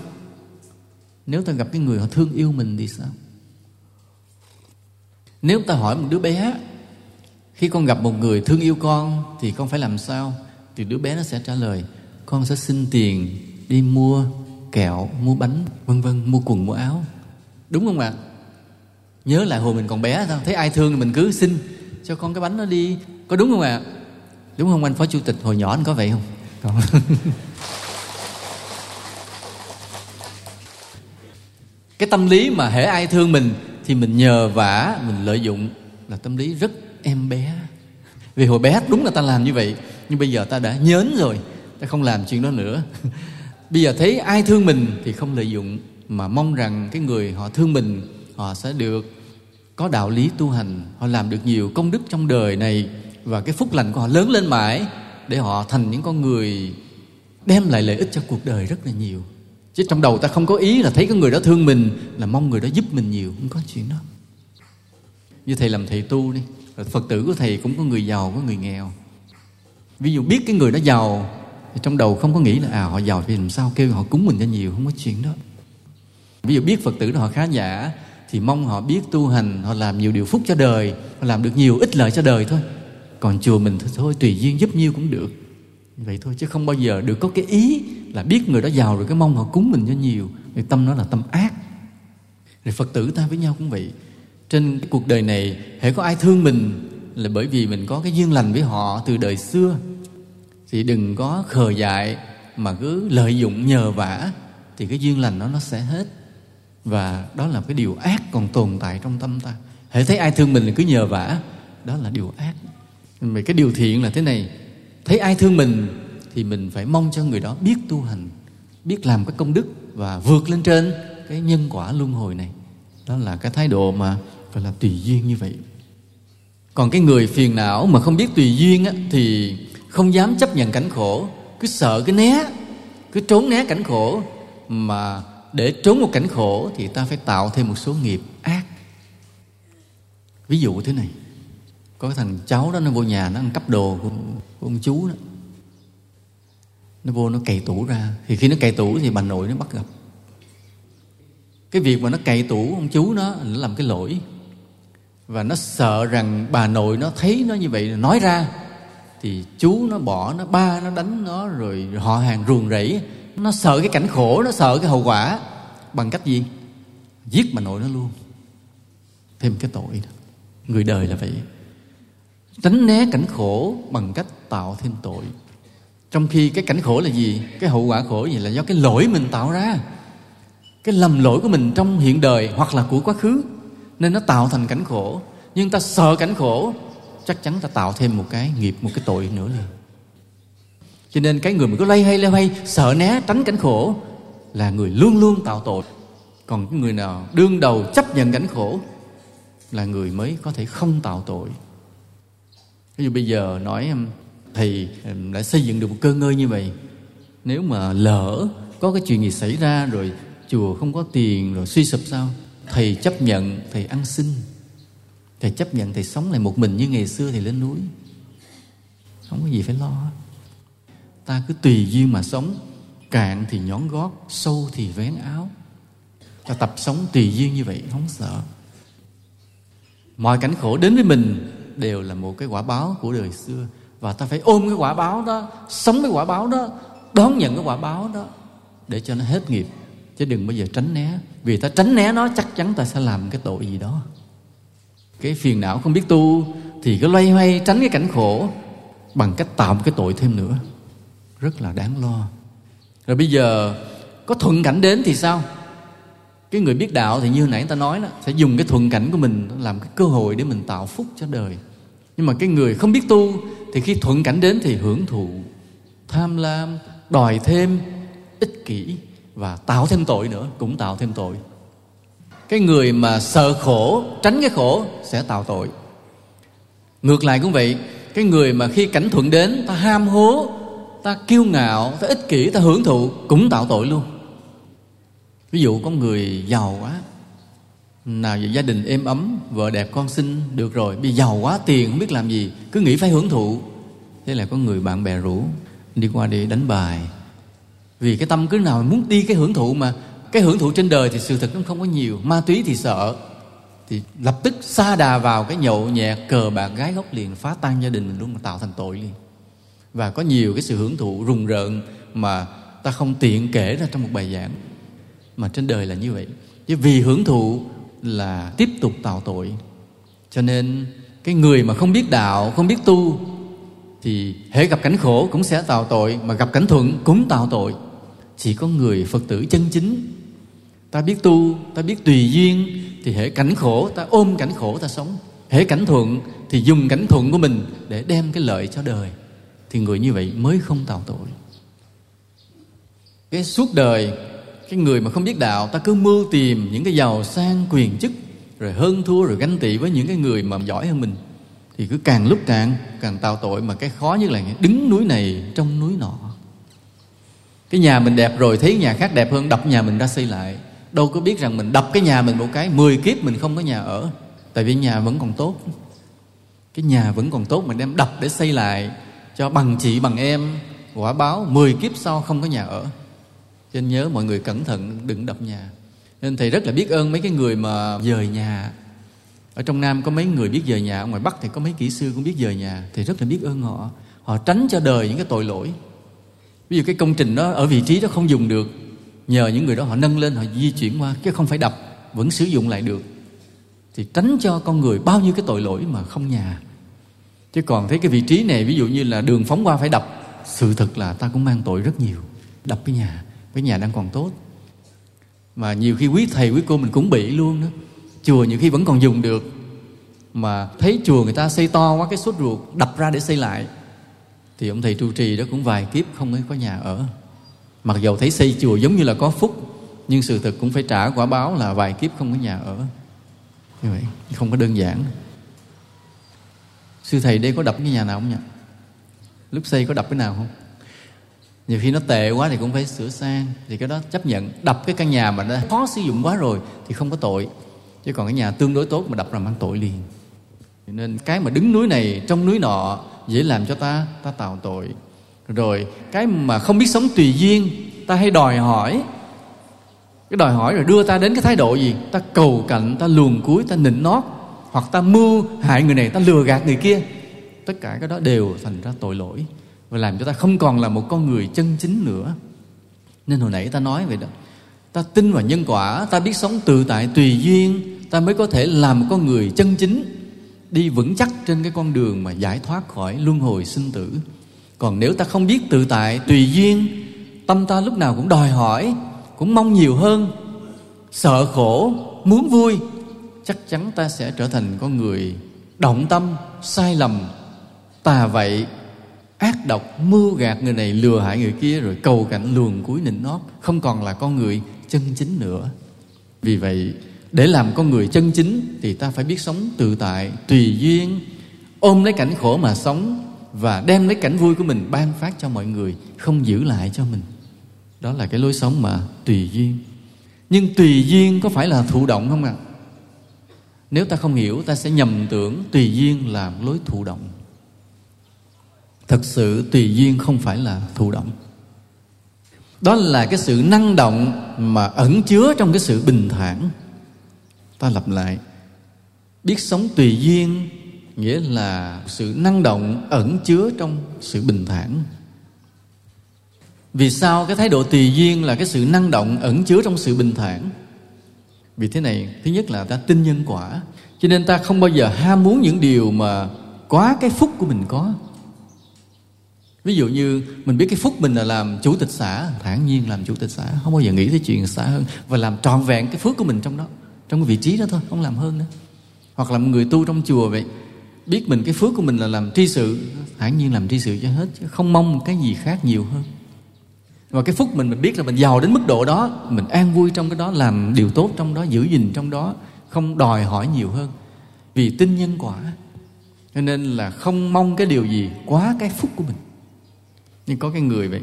Nếu ta gặp cái người họ thương yêu mình thì sao? Nếu ta hỏi một đứa bé, khi con gặp một người thương yêu con thì con phải làm sao? Thì đứa bé nó sẽ trả lời con sẽ xin tiền đi mua kẹo mua bánh vân vân mua quần mua áo. Đúng không ạ? Nhớ lại hồi mình còn bé sao thấy ai thương thì mình cứ xin cho con cái bánh nó đi. Có đúng không ạ? Đúng không anh phó chủ tịch? Hồi nhỏ anh có vậy không? Còn (laughs) cái tâm lý mà hễ ai thương mình thì mình nhờ vả mình lợi dụng là tâm lý rất em bé. Vì hồi bé đúng là ta làm như vậy nhưng bây giờ ta đã nhớn rồi, ta không làm chuyện đó nữa. (laughs) Bây giờ thấy ai thương mình thì không lợi dụng, mà mong rằng cái người họ thương mình, họ sẽ được có đạo lý tu hành, họ làm được nhiều công đức trong đời này, và cái phúc lành của họ lớn lên mãi, để họ thành những con người đem lại lợi ích cho cuộc đời rất là nhiều. Chứ trong đầu ta không có ý là thấy cái người đó thương mình, là mong người đó giúp mình nhiều, không có chuyện đó. Như thầy làm thầy tu đi, phật tử của thầy cũng có người giàu, có người nghèo ví dụ biết cái người đó giàu, thì trong đầu không có nghĩ là à họ giàu thì làm sao kêu họ cúng mình cho nhiều, không có chuyện đó. Ví dụ biết phật tử đó họ khá giả, thì mong họ biết tu hành, họ làm nhiều điều phúc cho đời, họ làm được nhiều ích lợi cho đời thôi. Còn chùa mình thì thôi, tùy duyên giúp nhiêu cũng được. Vậy thôi, chứ không bao giờ được có cái ý là biết người đó giàu rồi cái mong họ cúng mình cho nhiều. Thì tâm nó là tâm ác. Rồi phật tử ta với nhau cũng vậy. Trên cái cuộc đời này, hễ có ai thương mình là bởi vì mình có cái duyên lành với họ từ đời xưa. Thì đừng có khờ dại mà cứ lợi dụng nhờ vả thì cái duyên lành đó nó sẽ hết. Và đó là cái điều ác còn tồn tại trong tâm ta. Hãy thấy ai thương mình là cứ nhờ vả, đó là điều ác. Vậy cái điều thiện là thế này, thấy ai thương mình thì mình phải mong cho người đó biết tu hành, biết làm các công đức và vượt lên trên cái nhân quả luân hồi này. Đó là cái thái độ mà phải là tùy duyên như vậy còn cái người phiền não mà không biết tùy duyên á, thì không dám chấp nhận cảnh khổ. Cứ sợ cái né cứ trốn né cảnh khổ. Mà để trốn một cảnh khổ thì ta phải tạo thêm một số nghiệp ác. Ví dụ thế này có cái thằng cháu đó nó vô nhà nó ăn cắp đồ của, của ông chú đó. Nó vô nó cày tủ ra. Thì khi nó cày tủ thì bà nội nó bắt gặp. Cái việc mà nó cày tủ ông chú nó nó làm cái lỗi và nó sợ rằng bà nội nó thấy nó như vậy nói ra. Thì chú nó bỏ, nó ba nó đánh nó, rồi họ hàng ruồng rẫy. Nó sợ cái cảnh khổ, nó sợ cái hậu quả. Bằng cách gì? Giết bà nội nó luôn. Thêm cái tội đó người đời là vậy. Tránh né cảnh khổ bằng cách tạo thêm tội. Trong khi cái cảnh khổ là gì? Cái hậu quả khổ gì là do cái lỗi mình tạo ra. Cái lầm lỗi của mình trong hiện đời hoặc là của quá khứ nên nó tạo thành cảnh khổ. Nhưng ta sợ cảnh khổ, chắc chắn ta tạo thêm một cái nghiệp, một cái tội nữa liền. Cho nên cái người mà cứ lay hay lay hay, sợ né, tránh cảnh khổ, là người luôn luôn tạo tội. Còn cái người nào đương đầu chấp nhận cảnh khổ, là người mới có thể không tạo tội. Ví dụ bây giờ nói um, thầy um, đã xây dựng được một cơ ngơi như vậy. Nếu mà lỡ có cái chuyện gì xảy ra rồi chùa không có tiền rồi suy sụp sao? Thầy chấp nhận, thầy ăn xin. Thầy chấp nhận, thầy sống lại một mình như ngày xưa thầy lên núi. Không có gì phải lo ta cứ tùy duyên mà sống. Cạn thì nhón gót, sâu thì vén áo. Ta tập sống tùy duyên như vậy, không sợ. Mọi cảnh khổ đến với mình đều là một cái quả báo của đời xưa. Và ta phải ôm cái quả báo đó, sống cái quả báo đó, đón nhận cái quả báo đó để cho nó hết nghiệp chứ đừng bao giờ tránh né. Vì ta tránh né nó, chắc chắn ta sẽ làm cái tội gì đó. Cái phiền não không biết tu, thì cứ loay hoay tránh cái cảnh khổ bằng cách tạo một cái tội thêm nữa. Rất là đáng lo. Rồi bây giờ, có thuận cảnh đến thì sao? Cái người biết đạo thì như hồi nãy ta nói đó, sẽ dùng cái thuận cảnh của mình làm cái cơ hội để mình tạo phúc cho đời. Nhưng mà cái người không biết tu, thì khi thuận cảnh đến thì hưởng thụ, tham lam, đòi thêm, ích kỷ và tạo thêm tội nữa, cũng tạo thêm tội. Cái người mà sợ khổ, tránh cái khổ sẽ tạo tội. Ngược lại cũng vậy, cái người mà khi cảnh thuận đến, ta ham hố, ta kiêu ngạo, ta ích kỷ, ta hưởng thụ cũng tạo tội luôn. Ví dụ có người giàu quá, nào vậy gia đình êm ấm, vợ đẹp con xinh, được rồi, bị giàu quá tiền, không biết làm gì, cứ nghĩ phải hưởng thụ. Thế là có người bạn bè rủ, đi qua đi đánh bài vì cái tâm cứ nào muốn đi cái hưởng thụ mà, cái hưởng thụ trên đời thì sự thật nó không có nhiều, ma túy thì sợ. Thì lập tức xa đà vào cái nhậu nhẹt, cờ bạc gái gốc liền, phá tan gia đình mình luôn mà tạo thành tội liền. Và có nhiều cái sự hưởng thụ rùng rợn mà ta không tiện kể ra trong một bài giảng, mà trên đời là như vậy. Chứ vì hưởng thụ là tiếp tục tạo tội. Cho nên cái người mà không biết đạo, không biết tu thì hễ gặp cảnh khổ cũng sẽ tạo tội, mà gặp cảnh thuận cũng tạo tội. Chỉ có người phật tử chân chính. Ta biết tu, ta biết tùy duyên, thì hễ cảnh khổ, ta ôm cảnh khổ ta sống. Hễ cảnh thuận, thì dùng cảnh thuận của mình để đem cái lợi cho đời. Thì người như vậy mới không tạo tội. Cái suốt đời, cái người mà không biết đạo, ta cứ mưu tìm những cái giàu sang quyền chức, rồi hơn thua, rồi ganh tị với những cái người mà giỏi hơn mình thì cứ càng lúc càng càng tạo tội mà cái khó nhất là đứng núi này trong núi nọ. Cái nhà mình đẹp rồi, thấy nhà khác đẹp hơn, đập nhà mình ra xây lại. Đâu có biết rằng mình đập cái nhà mình một cái, mười kiếp mình không có nhà ở. Tại vì nhà vẫn còn tốt. Cái nhà vẫn còn tốt mình đem đập để xây lại cho bằng chị, bằng em. Quả báo, mười kiếp sau không có nhà ở. Cho nên nhớ mọi người cẩn thận đừng đập nhà. Nên thầy rất là biết ơn mấy cái người mà dời nhà ở trong nam có mấy người biết dời nhà, ở ngoài bắc thì có mấy kỹ sư cũng biết dời nhà, thì rất là biết ơn họ. Họ tránh cho đời những cái tội lỗi. Ví dụ cái công trình đó ở vị trí đó không dùng được, nhờ những người đó họ nâng lên, họ di chuyển qua, chứ không phải đập, vẫn sử dụng lại được. Thì tránh cho con người bao nhiêu cái tội lỗi mà không nhà. Chứ còn thấy cái vị trí này, ví dụ như là đường phóng qua phải đập, sự thật là ta cũng mang tội rất nhiều. Đập cái nhà cái nhà đang còn tốt. Mà nhiều khi quý thầy, quý cô mình cũng bị luôn đó chùa nhiều khi vẫn còn dùng được. Mà thấy chùa người ta xây to quá, cái sốt ruột đập ra để xây lại. Thì ông thầy trụ trì đó cũng vài kiếp không có nhà ở. Mặc dầu thấy xây chùa giống như là có phúc, nhưng sự thật cũng phải trả quả báo là vài kiếp không có nhà ở. Như vậy, không có đơn giản. Sư thầy đây có đập cái nhà nào không nhỉ? Lúc xây có đập cái nào không? Nhiều khi nó tệ quá thì cũng phải sửa sang. Thì cái đó chấp nhận, đập cái căn nhà mà nó khó sử dụng quá rồi thì không có tội chứ còn cái nhà tương đối tốt mà đập ra mang tội liền. Nên cái mà đứng núi này, trong núi nọ, dễ làm cho ta ta tạo tội. Rồi, cái mà không biết sống tùy duyên, ta hay đòi hỏi. Cái đòi hỏi rồi đưa ta đến cái thái độ gì? Ta cầu cạnh ta luồn cuối, ta nịnh nót. Hoặc ta mưu hại người này, ta lừa gạt người kia. Tất cả cái đó đều thành ra tội lỗi và làm cho ta không còn là một con người chân chính nữa. Nên hồi nãy ta nói vậy đó ta tin vào nhân quả, ta biết sống tự tại tùy duyên, ta mới có thể làm một con người chân chính, đi vững chắc trên cái con đường mà giải thoát khỏi luân hồi sinh tử. Còn nếu ta không biết tự tại tùy duyên, tâm ta lúc nào cũng đòi hỏi, cũng mong nhiều hơn. Sợ khổ, muốn vui, chắc chắn ta sẽ trở thành con người động tâm, sai lầm. Tà vậy ác độc, mưu gạt người này lừa hại người kia, rồi cầu cạnh luồn cuối nịnh nót không còn là con người chân chính nữa. Vì vậy, để làm con người chân chính thì ta phải biết sống tự tại, tùy duyên, ôm lấy cảnh khổ mà sống và đem lấy cảnh vui của mình ban phát cho mọi người, không giữ lại cho mình. Đó là cái lối sống mà tùy duyên. Nhưng tùy duyên có phải là thụ động không ạ? À? nếu ta không hiểu, ta sẽ nhầm tưởng tùy duyên là lối thụ động. Thật sự tùy duyên không phải là thụ động đó là cái sự năng động mà ẩn chứa trong cái sự bình thản. Ta lặp lại, biết sống tùy duyên nghĩa là sự năng động ẩn chứa trong sự bình thản. Vì sao cái thái độ tùy duyên là cái sự năng động ẩn chứa trong sự bình thản? Vì thế này, thứ nhất là ta tin nhân quả, cho nên ta không bao giờ ham muốn những điều mà quá cái phúc của mình có ví dụ như mình biết cái phúc mình là làm chủ tịch xã, thản nhiên làm chủ tịch xã, không bao giờ nghĩ tới chuyện xã hơn và làm trọn vẹn cái phước của mình trong đó, trong cái vị trí đó thôi, không làm hơn nữa. Hoặc là một người tu trong chùa vậy, biết mình cái phước của mình là làm tri sự, thản nhiên làm tri sự cho hết, chứ không mong cái gì khác nhiều hơn. Và cái phúc mình mình biết là mình giàu đến mức độ đó, mình an vui trong cái đó, làm điều tốt trong đó, giữ gìn trong đó, không đòi hỏi nhiều hơn. Vì tin nhân quả, cho nên là không mong cái điều gì quá cái phúc của mình nhưng có cái người vậy,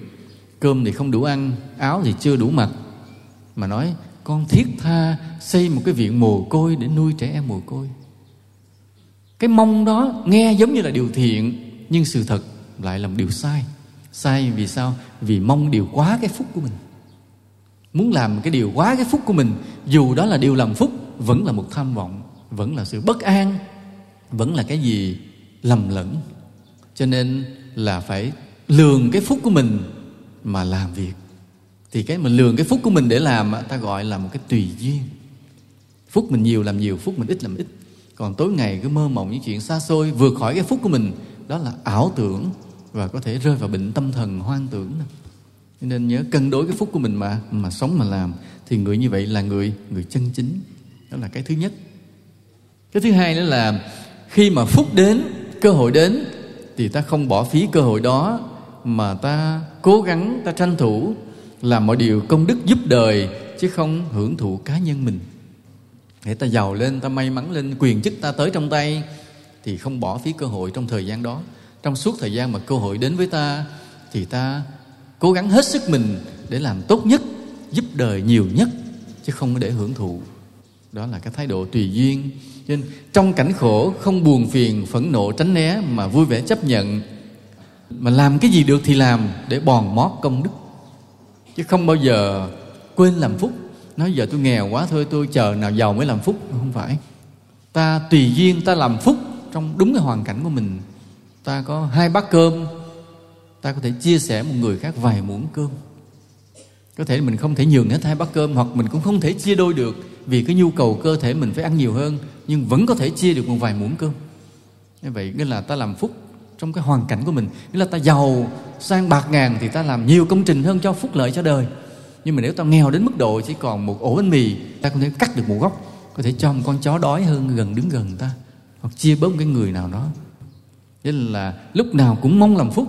cơm thì không đủ ăn, áo thì chưa đủ mặc, mà nói, con thiết tha xây một cái viện mồ côi để nuôi trẻ em mồ côi. Cái mong đó nghe giống như là điều thiện, nhưng sự thật lại là một điều sai. Sai vì sao? Vì mong điều quá cái phúc của mình. Muốn làm cái điều quá cái phúc của mình, dù đó là điều làm phúc, vẫn là một tham vọng, vẫn là sự bất an, vẫn là cái gì lầm lẫn. Cho nên là phải lường cái phúc của mình mà làm việc. Thì cái mình lường cái phúc của mình để làm ta gọi là một cái tùy duyên. Phúc mình nhiều làm nhiều, phúc mình ít làm ít. Còn tối ngày cứ mơ mộng những chuyện xa xôi, vượt khỏi cái phúc của mình, đó là ảo tưởng và có thể rơi vào bệnh tâm thần hoang tưởng nên nhớ cân đối cái phúc của mình mà mà sống mà làm. Thì người như vậy là người người chân chính. Đó là cái thứ nhất. Cái thứ hai nữa là khi mà phúc đến, cơ hội đến, thì ta không bỏ phí cơ hội đó mà ta cố gắng ta tranh thủ làm mọi điều công đức giúp đời, chứ không hưởng thụ cá nhân mình. Để ta giàu lên, ta may mắn lên, quyền chức ta tới trong tay, thì không bỏ phí cơ hội trong thời gian đó. Trong suốt thời gian mà cơ hội đến với ta, thì ta cố gắng hết sức mình để làm tốt nhất, giúp đời nhiều nhất, chứ không để hưởng thụ. Đó là cái thái độ tùy duyên. Nên trong cảnh khổ không buồn phiền, phẫn nộ, tránh né mà vui vẻ chấp nhận mà làm cái gì được thì làm, để bòn mót công đức. Chứ không bao giờ quên làm phúc. Nói giờ tôi nghèo quá thôi, tôi chờ nào giàu mới làm phúc. Không phải. Ta tùy duyên, ta làm phúc trong đúng cái hoàn cảnh của mình. Ta có hai bát cơm, ta có thể chia sẻ một người khác vài muỗng cơm. Có thể mình không thể nhường hết hai bát cơm, hoặc mình cũng không thể chia đôi được, vì cái nhu cầu cơ thể mình phải ăn nhiều hơn, nhưng vẫn có thể chia được một vài muỗng cơm. Như vậy, nghĩa là ta làm phúc trong cái hoàn cảnh của mình. Nghĩa là ta giàu, sang bạc ngàn thì ta làm nhiều công trình hơn cho phúc lợi cho đời. Nhưng mà nếu ta nghèo đến mức độ chỉ còn một ổ bánh mì, ta có thể cắt được một góc có thể cho một con chó đói hơn gần đứng gần ta, hoặc chia bớt một cái người nào đó. Nên là lúc nào cũng mong làm phúc.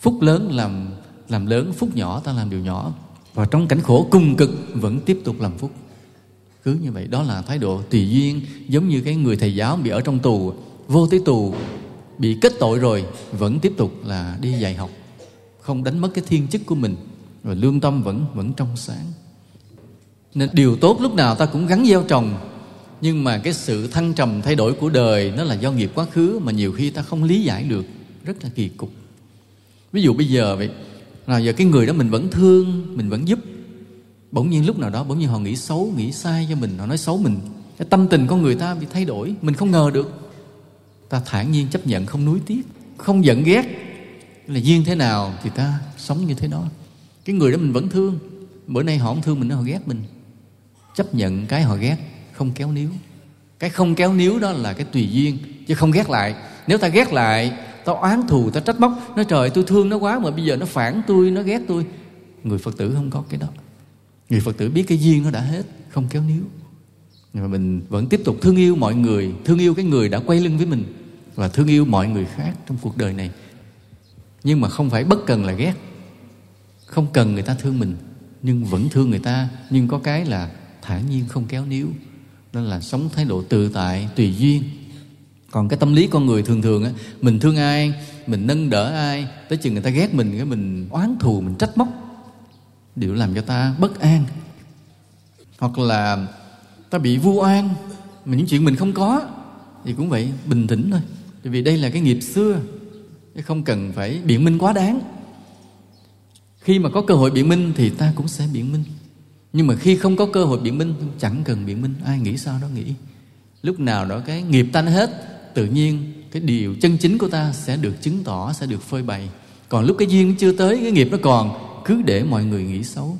Phúc lớn làm làm lớn, phúc nhỏ ta làm điều nhỏ. Và trong cảnh khổ cùng cực vẫn tiếp tục làm phúc. Cứ như vậy, đó là thái độ tùy duyên. Giống như cái người thầy giáo bị ở trong tù, vô tới tù bị kết tội rồi, vẫn tiếp tục là đi dạy học. Không đánh mất cái thiên chức của mình và lương tâm vẫn vẫn trong sáng. Nên điều tốt lúc nào ta cũng gắn gieo trồng, nhưng mà cái sự thăng trầm thay đổi của đời nó là do nghiệp quá khứ mà nhiều khi ta không lý giải được, rất là kỳ cục. Ví dụ bây giờ vậy, là giờ cái người đó mình vẫn thương, mình vẫn giúp. Bỗng nhiên lúc nào đó, bỗng nhiên họ nghĩ xấu, nghĩ sai cho mình, họ nói xấu mình. Cái tâm tình con người ta bị thay đổi, mình không ngờ được ta thản nhiên chấp nhận, không nuối tiếc, không giận ghét. Là duyên thế nào thì ta sống như thế đó. Cái người đó mình vẫn thương. Bữa nay họ không thương mình họ ghét mình. Chấp nhận cái họ ghét, không kéo níu. Cái không kéo níu đó là cái tùy duyên, chứ không ghét lại. Nếu ta ghét lại tao oán thù, ta trách móc, nói trời, tôi thương nó quá mà bây giờ nó phản tôi, nó ghét tôi. Người phật tử không có cái đó. Người phật tử biết cái duyên nó đã hết, không kéo níu. Nhưng mà mình vẫn tiếp tục thương yêu mọi người, thương yêu cái người đã quay lưng với mình và thương yêu mọi người khác trong cuộc đời này. Nhưng mà không phải bất cần là ghét. Không cần người ta thương mình, nhưng vẫn thương người ta. Nhưng có cái là thản nhiên không kéo níu. Nên là sống thái độ tự tại, tùy duyên. Còn cái tâm lý con người thường thường á, mình thương ai, mình nâng đỡ ai, tới chừng người ta ghét mình, cái mình oán thù, mình trách móc điều làm cho ta bất an. Hoặc là ta bị vu oan, mà những chuyện mình không có, thì cũng vậy, bình tĩnh thôi vì đây là cái nghiệp xưa không cần phải biện minh quá đáng. Khi mà có cơ hội biện minh thì ta cũng sẽ biện minh. Nhưng mà khi không có cơ hội biện minh chẳng cần biện minh. Ai nghĩ sao đó nghĩ. Lúc nào đó cái nghiệp tan hết, tự nhiên cái điều chân chính của ta sẽ được chứng tỏ, sẽ được phơi bày. Còn lúc cái duyên chưa tới, cái nghiệp nó còn, cứ để mọi người nghĩ xấu.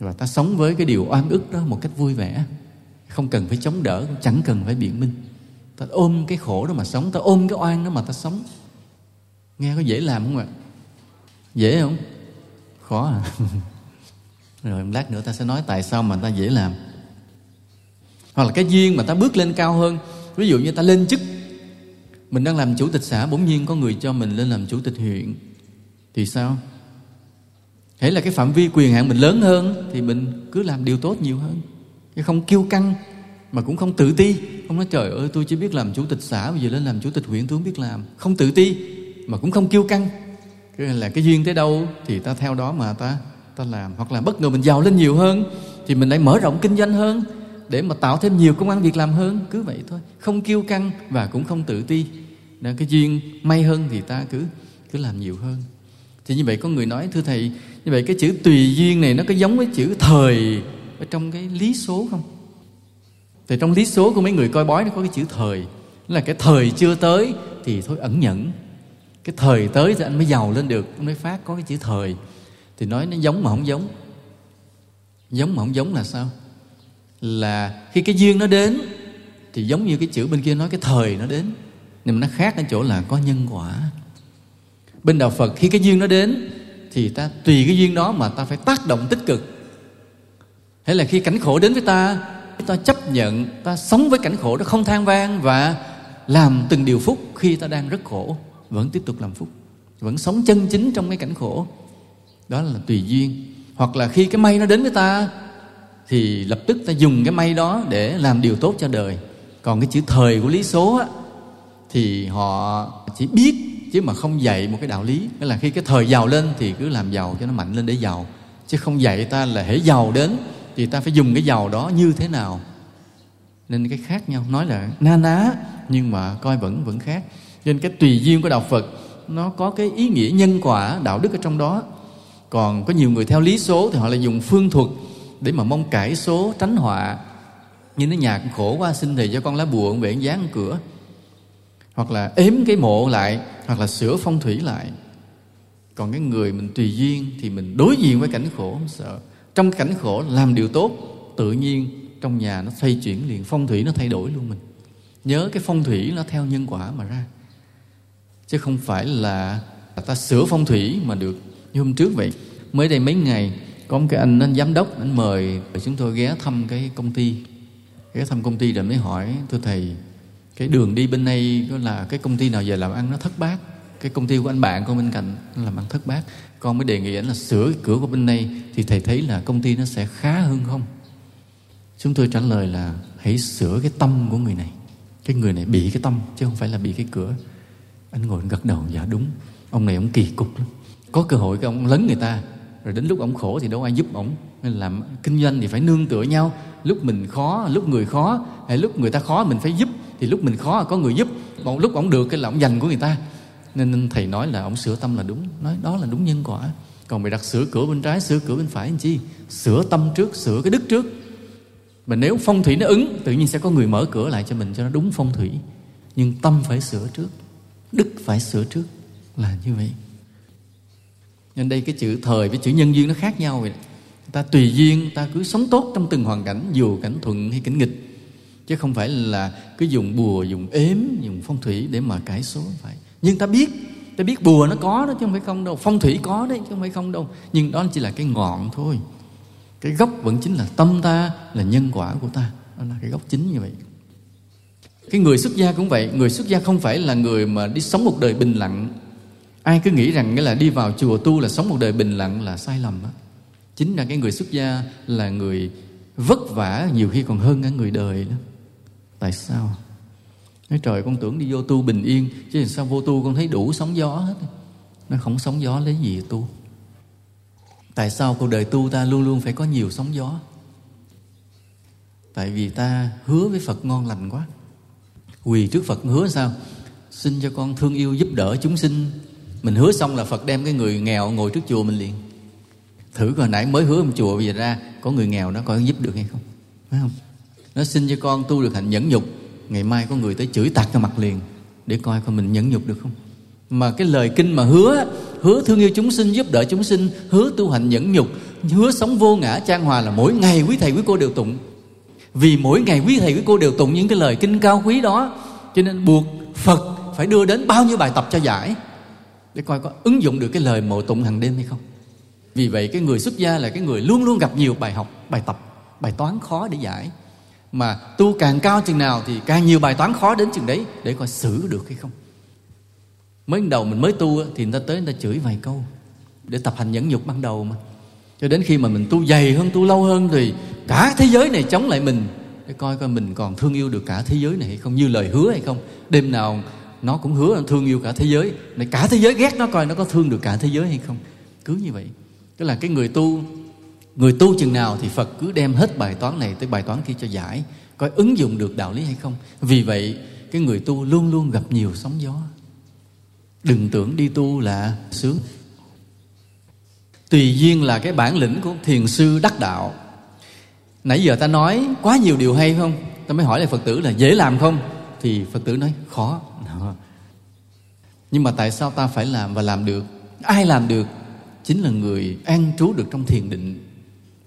Và ta sống với cái điều oan ức đó một cách vui vẻ. Không cần phải chống đỡ chẳng cần phải biện minh ta ôm cái khổ đó mà sống. Ta ôm cái oan đó mà ta sống. Nghe có dễ làm không ạ? Dễ không? Khó à. (laughs) Rồi lát nữa ta sẽ nói tại sao mà ta dễ làm. Hoặc là cái duyên mà ta bước lên cao hơn. Ví dụ như ta lên chức. Mình đang làm chủ tịch xã, bỗng nhiên có người cho mình lên làm chủ tịch huyện. Thì sao? Hãy là cái phạm vi quyền hạn mình lớn hơn thì mình cứ làm điều tốt nhiều hơn. Chứ không kiêu căng mà cũng không tự ti. Không nói, trời ơi, tôi chỉ biết làm chủ tịch xã, bây giờ lên làm chủ tịch huyện tôi không biết làm. Không tự ti, mà cũng không kiêu căng. Cái là cái duyên tới đâu thì ta theo đó mà ta ta làm. Hoặc là bất ngờ mình giàu lên nhiều hơn thì mình lại mở rộng kinh doanh hơn để mà tạo thêm nhiều công ăn việc làm hơn. Cứ vậy thôi. Không kiêu căng và cũng không tự ti. Nên cái duyên may hơn thì ta cứ cứ làm nhiều hơn. Thì như vậy có người nói, thưa thầy, như vậy cái chữ tùy duyên này nó có giống với chữ thời ở trong cái lý số không? Thì trong lý số của mấy người coi bói nó có cái chữ thời. Là cái thời chưa tới thì thôi ẩn nhẫn. Cái thời tới thì anh mới giàu lên được, anh mới phát có cái chữ thời. Thì nói nó giống mà không giống. Giống mà không giống là sao? Là khi cái duyên nó đến thì giống như cái chữ bên kia nói cái thời nó đến. Nhưng mà nó khác ở chỗ là có nhân quả. Bên đạo phật, khi cái duyên nó đến thì ta tùy cái duyên đó mà ta phải tác động tích cực. Hay là khi cảnh khổ đến với ta ta chấp nhận ta sống với cảnh khổ đó không than vang và làm từng điều phúc khi ta đang rất khổ vẫn tiếp tục làm phúc vẫn sống chân chính trong cái cảnh khổ. Đó là tùy duyên. Hoặc là khi cái may nó đến với ta thì lập tức ta dùng cái may đó để làm điều tốt cho đời. Còn cái chữ thời của lý số á, thì họ chỉ biết chứ mà không dạy một cái đạo lý. Nghĩa là khi cái thời giàu lên thì cứ làm giàu cho nó mạnh lên để giàu. Chứ không dạy ta là hễ giàu đến thì ta phải dùng cái giàu đó như thế nào? Nên cái khác nhau, nói là na ná, nhưng mà coi vẫn vẫn khác. Nên cái tùy duyên của đạo phật, nó có cái ý nghĩa nhân quả, đạo đức ở trong đó. Còn có nhiều người theo lý số thì họ lại dùng phương thuật để mà mong cải số, tránh họa. Như nó nhà khổ quá, xin thầy cho con lá bùa về dán cửa. Hoặc là ếm cái mộ lại, hoặc là sửa phong thủy lại. Còn cái người mình tùy duyên thì mình đối diện với cảnh khổ, không sợ trong cảnh khổ, làm điều tốt, tự nhiên trong nhà nó thay chuyển liền, phong thủy nó thay đổi luôn mình. Nhớ cái phong thủy nó theo nhân quả mà ra. Chứ không phải là ta sửa phong thủy mà được như hôm trước vậy. Mới đây mấy ngày, có một cái anh anh giám đốc, anh mời chúng tôi ghé thăm cái công ty. Ghé thăm công ty rồi mới hỏi, thưa thầy, cái đường đi bên đây là cái công ty nào về làm ăn nó thất bát? Cái công ty của anh bạn con bên cạnh làm ăn thất bát. Con mới đề nghị anh là sửa cái cửa của bên đây thì thầy thấy là công ty nó sẽ khá hơn không? Chúng tôi trả lời là hãy sửa cái tâm của người này. Cái người này bị cái tâm chứ không phải là bị cái cửa. Anh ngồi gật đầu dạ đúng. Ông này ông kỳ cục lắm. Có cơ hội cái ông lấn người ta, rồi đến lúc ông khổ thì đâu ai giúp ông nên làm kinh doanh thì phải nương tựa nhau. Lúc mình khó, lúc người khó, hay lúc người ta khó mình phải giúp, thì lúc mình khó có người giúp. Còn lúc ông được cái là ông dành của người ta nên thầy nói là ông sửa tâm là đúng. Nói, đó là đúng nhân quả. Còn mày đặt sửa cửa bên trái, sửa cửa bên phải làm chi? Sửa tâm trước, sửa cái đức trước. Mà nếu phong thủy nó ứng, tự nhiên sẽ có người mở cửa lại cho mình cho nó đúng phong thủy. Nhưng tâm phải sửa trước, đức phải sửa trước. Là như vậy. Nên đây cái chữ thời với chữ nhân duyên nó khác nhau vậy. Ta tùy duyên, ta cứ sống tốt trong từng hoàn cảnh, dù cảnh thuận hay cảnh nghịch. Chứ không phải là cứ dùng bùa, dùng ếm, dùng phong thủy để mà cải số, phải nhưng ta biết ta biết bùa nó có đó chứ không phải không đâu, phong thủy có đấy chứ không phải không đâu. Nhưng đó chỉ là cái ngọn thôi. Cái gốc vẫn chính là tâm ta, là nhân quả của ta. Đó là cái gốc chính như vậy. Cái người xuất gia cũng vậy, người xuất gia không phải là người mà đi sống một đời bình lặng. Ai cứ nghĩ rằng cái là đi vào chùa tu là sống một đời bình lặng là sai lầm đó chính là cái người xuất gia là người vất vả nhiều khi còn hơn cả người đời đó. Tại sao? Nói, trời, con tưởng đi vô tu bình yên, chứ sao vô tu con thấy đủ sóng gió hết? Nó, không sóng gió lấy gì tu. Tại sao cuộc đời tu ta luôn luôn phải có nhiều sóng gió? Tại vì ta hứa với phật ngon lành quá. Quỳ trước phật hứa sao? Xin cho con thương yêu giúp đỡ chúng sinh. Mình hứa xong là phật đem cái người nghèo ngồi trước chùa mình liền. Thử hồi nãy mới hứa một chùa, bây giờ ra có người nghèo nó coi giúp được hay không? Phải không? Nó xin cho con tu được hạnh nhẫn nhục ngày mai có người tới chửi tạt cho mặt liền, để coi coi mình nhẫn nhục được không? Mà cái lời kinh mà hứa hứa thương yêu chúng sinh, giúp đỡ chúng sinh, hứa tu hành nhẫn nhục, hứa sống vô ngã trang hòa là mỗi ngày quý thầy quý cô đều tụng. Vì mỗi ngày quý thầy quý cô đều tụng những cái lời kinh cao quý đó, cho nên buộc phật phải đưa đến bao nhiêu bài tập cho giải, để coi có ứng dụng được cái lời mộ tụng hàng đêm hay không. Vì vậy cái người xuất gia là cái người luôn luôn gặp nhiều bài học, bài tập, bài toán khó để giải mà tu càng cao chừng nào thì càng nhiều bài toán khó đến chừng đấy để coi xử được hay không. Mới đầu mình mới tu thì người ta tới người ta chửi vài câu để tập hành nhẫn nhục ban đầu mà. Cho đến khi mà mình tu dày hơn, tu lâu hơn thì cả thế giới này chống lại mình để coi coi mình còn thương yêu được cả thế giới này hay không, như lời hứa hay không. Đêm nào nó cũng hứa thương yêu cả thế giới, này cả thế giới ghét nó coi nó có thương được cả thế giới hay không. Cứ như vậy. Tức là cái người tu người tu chừng nào thì phật cứ đem hết bài toán này tới bài toán kia cho giải, coi ứng dụng được đạo lý hay không. Vì vậy, cái người tu luôn luôn gặp nhiều sóng gió. Đừng tưởng đi tu là sướng. Tùy duyên là cái bản lĩnh của thiền sư đắc đạo. Nãy giờ ta nói quá nhiều điều hay không? Ta mới hỏi lại phật tử là dễ làm không? Thì phật tử nói, khó. Nhưng mà tại sao ta phải làm và làm được? Ai làm được? Chính là người an trú được trong thiền định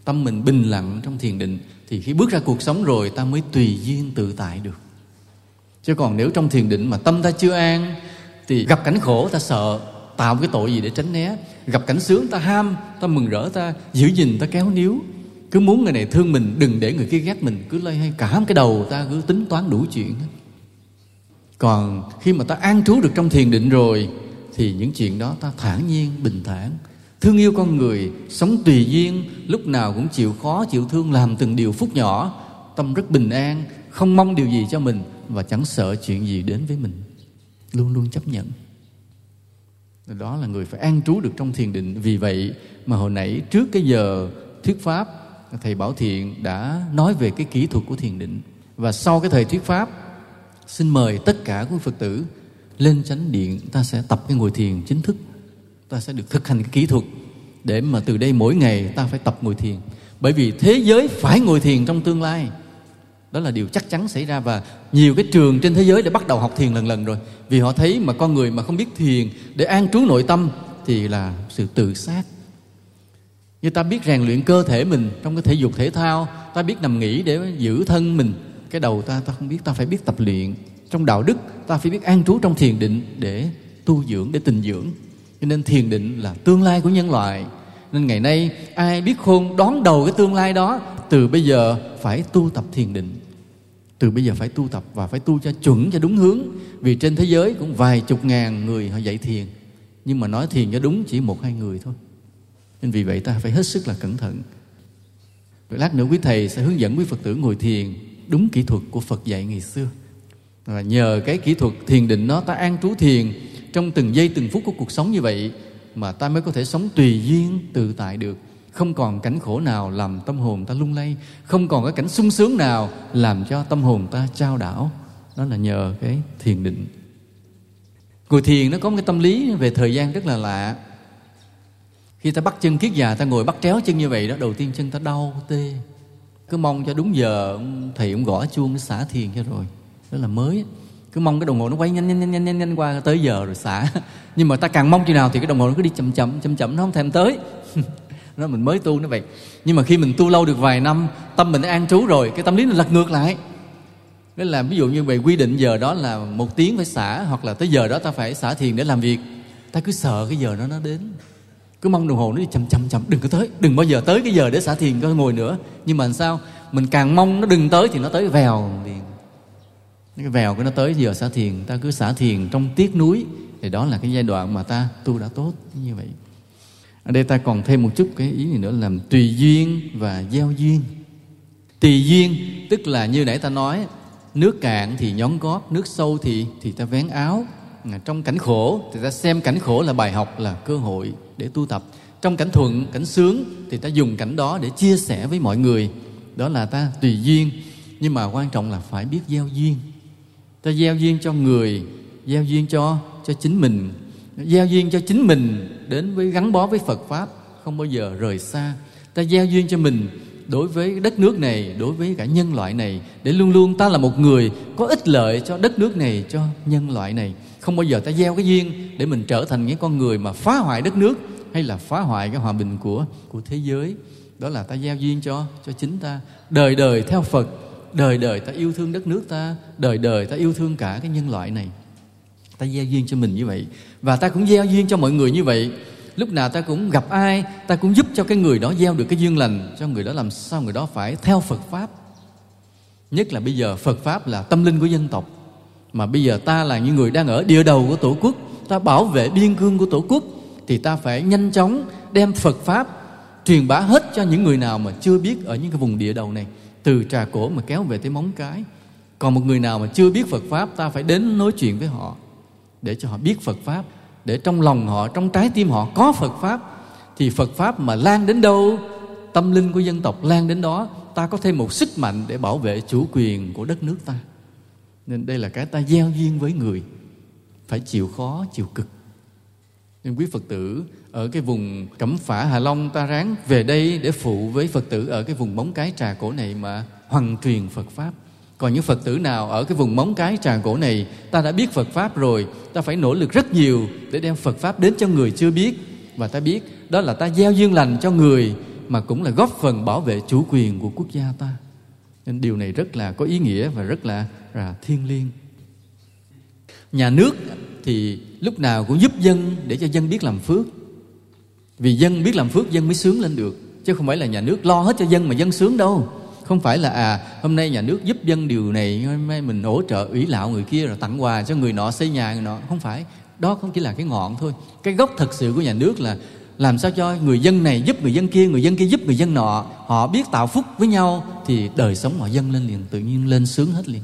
tâm mình bình lặng trong thiền định, thì khi bước ra cuộc sống rồi, ta mới tùy duyên tự tại được. Chứ còn nếu trong thiền định mà tâm ta chưa an, thì gặp cảnh khổ, ta sợ tạo cái tội gì để tránh né. Gặp cảnh sướng, ta ham, ta mừng rỡ, ta giữ gìn, ta kéo níu. Cứ muốn người này thương mình, đừng để người kia ghét mình, cứ lây hay cả cái đầu ta cứ tính toán đủ chuyện còn khi mà ta an trú được trong thiền định rồi, thì những chuyện đó ta thản nhiên, bình thản thương yêu con người, sống tùy duyên, lúc nào cũng chịu khó, chịu thương, làm từng điều phút nhỏ. Tâm rất bình an, không mong điều gì cho mình và chẳng sợ chuyện gì đến với mình. Luôn luôn chấp nhận. Đó là người phải an trú được trong thiền định. Vì vậy mà hồi nãy, trước cái giờ thuyết pháp, thầy bảo thiện đã nói về cái kỹ thuật của thiền định. Và sau cái thời thuyết pháp, xin mời tất cả quý phật tử lên chánh điện, ta sẽ tập cái ngồi thiền chính thức ta sẽ được thực hành cái kỹ thuật để mà từ đây mỗi ngày ta phải tập ngồi thiền. Bởi vì thế giới phải ngồi thiền trong tương lai. Đó là điều chắc chắn xảy ra và nhiều cái trường trên thế giới đã bắt đầu học thiền lần lần rồi. Vì họ thấy mà con người mà không biết thiền để an trú nội tâm thì là sự tự sát. Như ta biết rèn luyện cơ thể mình trong cái thể dục thể thao, ta biết nằm nghỉ để giữ thân mình. Cái đầu ta ta không biết, ta phải biết tập luyện. Trong đạo đức, ta phải biết an trú trong thiền định để tu dưỡng, để tình dưỡng cho nên thiền định là tương lai của nhân loại. Nên ngày nay, ai biết khôn đón đầu cái tương lai đó, từ bây giờ phải tu tập thiền định. Từ bây giờ phải tu tập và phải tu cho chuẩn, cho đúng hướng. Vì trên thế giới cũng vài chục ngàn người họ dạy thiền. Nhưng mà nói thiền cho đúng chỉ một hai người thôi. Nên vì vậy ta phải hết sức là cẩn thận. Lát nữa quý thầy sẽ hướng dẫn quý Phật tử ngồi thiền đúng kỹ thuật của Phật dạy ngày xưa. Và nhờ cái kỹ thuật thiền định nó ta an trú thiền trong từng giây, từng phút của cuộc sống như vậy mà ta mới có thể sống tùy duyên tự tại được. Không còn cảnh khổ nào làm tâm hồn ta lung lay, không còn cái cảnh sung sướng nào làm cho tâm hồn ta trao đảo. Đó là nhờ cái thiền định. Ngồi thiền nó có một cái tâm lý về thời gian rất là lạ. Khi ta bắt chân kiết già, ta ngồi bắt tréo chân như vậy đó, đầu tiên chân ta đau tê. Cứ mong cho đúng giờ thầy cũng gõ chuông xả thiền cho rồi. Đó là mới cứ mong cái đồng hồ nó quay nhanh nhanh nhanh nhanh nhanh, qua tới giờ rồi xả. (laughs) Nhưng mà ta càng mong chừng nào thì cái đồng hồ nó cứ đi chậm chậm chậm chậm nó không thèm tới. (laughs) Nó mình mới tu nó vậy. Nhưng mà khi mình tu lâu được vài năm tâm mình an trú rồi cái tâm lý nó lật ngược lại. Nó là ví dụ như về quy định giờ đó là một tiếng phải xả hoặc là tới giờ đó ta phải xả thiền để làm việc. Ta cứ sợ cái giờ đó nó đến. Cứ mong đồng hồ nó đi chậm chậm chậm đừng có tới. Đừng bao giờ tới cái giờ để xả thiền có ngồi nữa. Nhưng mà làm sao? Mình càng mong nó đừng tới thì nó tới vèo liền cái vèo của nó tới giờ xả thiền, ta cứ xả thiền trong tiếc núi thì đó là cái giai đoạn mà ta tu đã tốt như vậy. Ở đây ta còn thêm một chút cái ý này nữa là tùy duyên và gieo duyên. Tùy duyên, tức là như nãy ta nói, nước cạn thì nhón gót, nước sâu thì thì ta vén áo. Trong cảnh khổ thì ta xem cảnh khổ là bài học, là cơ hội để tu tập. Trong cảnh thuận, cảnh sướng thì ta dùng cảnh đó để chia sẻ với mọi người. Đó là ta tùy duyên. Nhưng mà quan trọng là phải biết gieo duyên ta gieo duyên cho người, gieo duyên cho cho chính mình. Gieo duyên cho chính mình đến với, gắn bó với Phật pháp, không bao giờ rời xa. Ta gieo duyên cho mình đối với đất nước này, đối với cả nhân loại này, để luôn luôn ta là một người có ích lợi cho đất nước này, cho nhân loại này. Không bao giờ ta gieo cái duyên để mình trở thành những con người mà phá hoại đất nước hay là phá hoại cái hòa bình của của thế giới. Đó là ta gieo duyên cho cho chính ta. Đời đời theo Phật đời đời ta yêu thương đất nước ta, đời đời ta yêu thương cả cái nhân loại này. Ta gieo duyên cho mình như vậy, và ta cũng gieo duyên cho mọi người như vậy. Lúc nào ta cũng gặp ai, ta cũng giúp cho cái người đó gieo được cái duyên lành, cho người đó làm sao người đó phải theo phật pháp. Nhất là bây giờ phật pháp là tâm linh của dân tộc. Mà bây giờ ta là những người đang ở địa đầu của tổ quốc, ta bảo vệ biên cương của tổ quốc, thì ta phải nhanh chóng đem phật pháp truyền bá hết cho những người nào mà chưa biết ở những cái vùng địa đầu này từ trà cổ mà kéo về tới móng cái. Còn một người nào mà chưa biết phật pháp, ta phải đến nói chuyện với họ để cho họ biết phật pháp. Để trong lòng họ, trong trái tim họ có phật pháp, thì phật pháp mà lan đến đâu, tâm linh của dân tộc lan đến đó, ta có thêm một sức mạnh để bảo vệ chủ quyền của đất nước ta. Nên đây là cái ta gieo duyên với người. Phải chịu khó, chịu cực nên quý phật tử ở cái vùng cẩm phả hà long ta ráng về đây để phụ với phật tử ở cái vùng móng cái trà cổ này mà hoằng truyền phật pháp. Còn những phật tử nào ở cái vùng móng cái trà cổ này, ta đã biết phật pháp rồi, ta phải nỗ lực rất nhiều để đem phật pháp đến cho người chưa biết. Và ta biết đó là ta gieo duyên lành cho người mà cũng là góp phần bảo vệ chủ quyền của quốc gia ta. Nên điều này rất là có ý nghĩa và rất là là thiêng liêng. Nhà nước thì lúc nào cũng giúp dân để cho dân biết làm phước. Vì dân biết làm phước, dân mới sướng lên được. Chứ không phải là nhà nước lo hết cho dân mà dân sướng đâu. Không phải là à hôm nay nhà nước giúp dân điều này, hôm nay mình hỗ trợ ủy lạo người kia rồi tặng quà cho người nọ, xây nhà người nọ. Không phải. Đó không chỉ là cái ngọn thôi. Cái gốc thật sự của nhà nước là làm sao cho người dân này giúp người dân kia, người dân kia giúp người dân nọ. Họ biết tạo phúc với nhau thì đời sống họ dâng lên liền, tự nhiên lên sướng hết liền.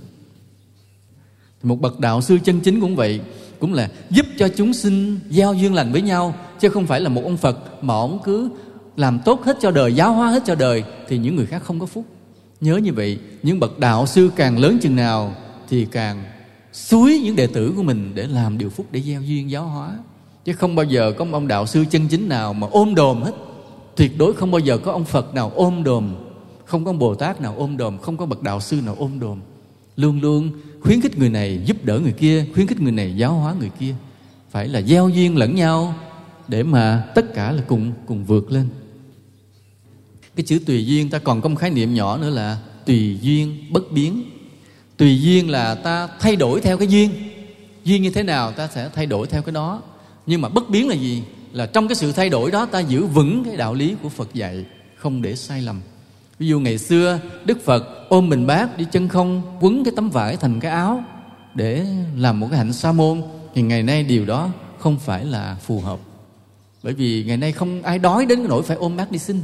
Một bậc đạo sư chân chính cũng vậy cũng là giúp cho chúng sinh giao duyên lành với nhau, chứ không phải là một ông phật mà ông cứ làm tốt hết cho đời, giáo hóa hết cho đời, thì những người khác không có phúc. Nhớ như vậy, những bậc đạo sư càng lớn chừng nào thì càng suối những đệ tử của mình để làm điều phúc để gieo duyên, giáo hóa. Chứ không bao giờ có một ông đạo sư chân chính nào mà ôm đồm hết. Tuyệt đối không bao giờ có ông phật nào ôm đồm, không có ông bồ tát nào ôm đồm, không có bậc đạo sư nào ôm đồm. Luôn luôn khuyến khích người này giúp đỡ người kia, khuyến khích người này giáo hóa người kia. Phải là giao duyên lẫn nhau để mà tất cả là cùng cùng vượt lên. Cái chữ tùy duyên, ta còn có một khái niệm nhỏ nữa là tùy duyên bất biến. Tùy duyên là ta thay đổi theo cái duyên. Duyên như thế nào ta sẽ thay đổi theo cái đó. Nhưng mà bất biến là gì? Là trong cái sự thay đổi đó ta giữ vững cái đạo lý của phật dạy, không để sai lầm ví dụ ngày xưa đức phật ôm mình bác đi chân không quấn cái tấm vải thành cái áo để làm một cái hạnh sa môn thì ngày nay điều đó không phải là phù hợp bởi vì ngày nay không ai đói đến cái nỗi phải ôm bác đi xin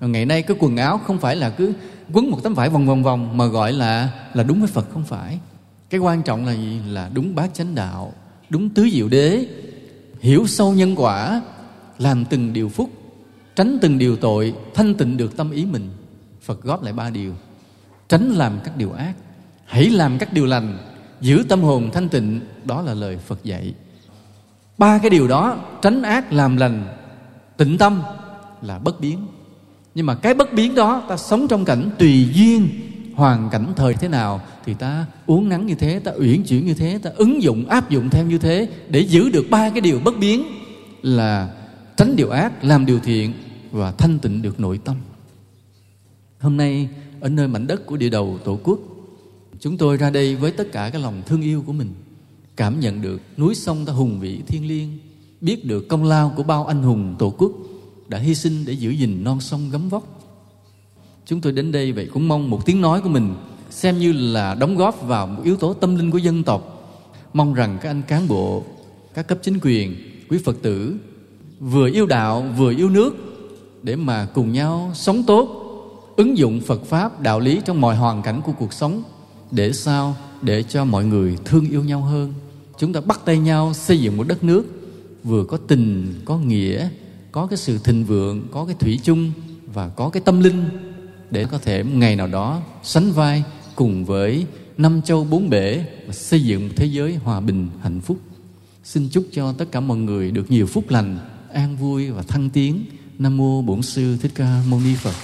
rồi ngày nay cái quần áo không phải là cứ quấn một tấm vải vòng vòng vòng mà gọi là là đúng với Phật không phải. Cái quan trọng là gì? Là đúng bát chánh đạo, đúng tứ diệu đế, hiểu sâu nhân quả, làm từng điều phúc, tránh từng điều tội, thanh tịnh được tâm ý mình. Phật góp lại ba điều. Tránh làm các điều ác, hãy làm các điều lành, giữ tâm hồn thanh tịnh, đó là lời Phật dạy. Ba cái điều đó, tránh ác, làm lành, tịnh tâm là bất biến. Nhưng mà cái bất biến đó ta sống trong cảnh tùy duyên hoàn cảnh thời thế nào thì ta uống nắng như thế ta uyển chuyển như thế ta ứng dụng áp dụng theo như thế để giữ được ba cái điều bất biến là tránh điều ác làm điều thiện và thanh tịnh được nội tâm hôm nay, ở nơi mảnh đất của địa đầu tổ quốc, chúng tôi ra đây với tất cả cái lòng thương yêu của mình, cảm nhận được núi sông ta hùng vĩ thiêng liêng, biết được công lao của bao anh hùng tổ quốc đã hy sinh để giữ gìn non sông gấm vóc. Chúng tôi đến đây vậy cũng mong một tiếng nói của mình, xem như là đóng góp vào một yếu tố tâm linh của dân tộc. Mong rằng các anh cán bộ, các cấp chính quyền, quý phật tử vừa yêu đạo, vừa yêu nước, để mà cùng nhau sống tốt ứng dụng phật pháp đạo lý trong mọi hoàn cảnh của cuộc sống. Để sao? Để cho mọi người thương yêu nhau hơn. Chúng ta bắt tay nhau xây dựng một đất nước vừa có tình, có nghĩa, có cái sự thịnh vượng, có cái thủy chung và có cái tâm linh để có thể một ngày nào đó sánh vai cùng với năm châu bốn bể và xây dựng một thế giới hòa bình, hạnh phúc. Xin chúc cho tất cả mọi người được nhiều phúc lành, an vui và thăng tiến. Nam mô bổn sư thích ca mâu ni phật.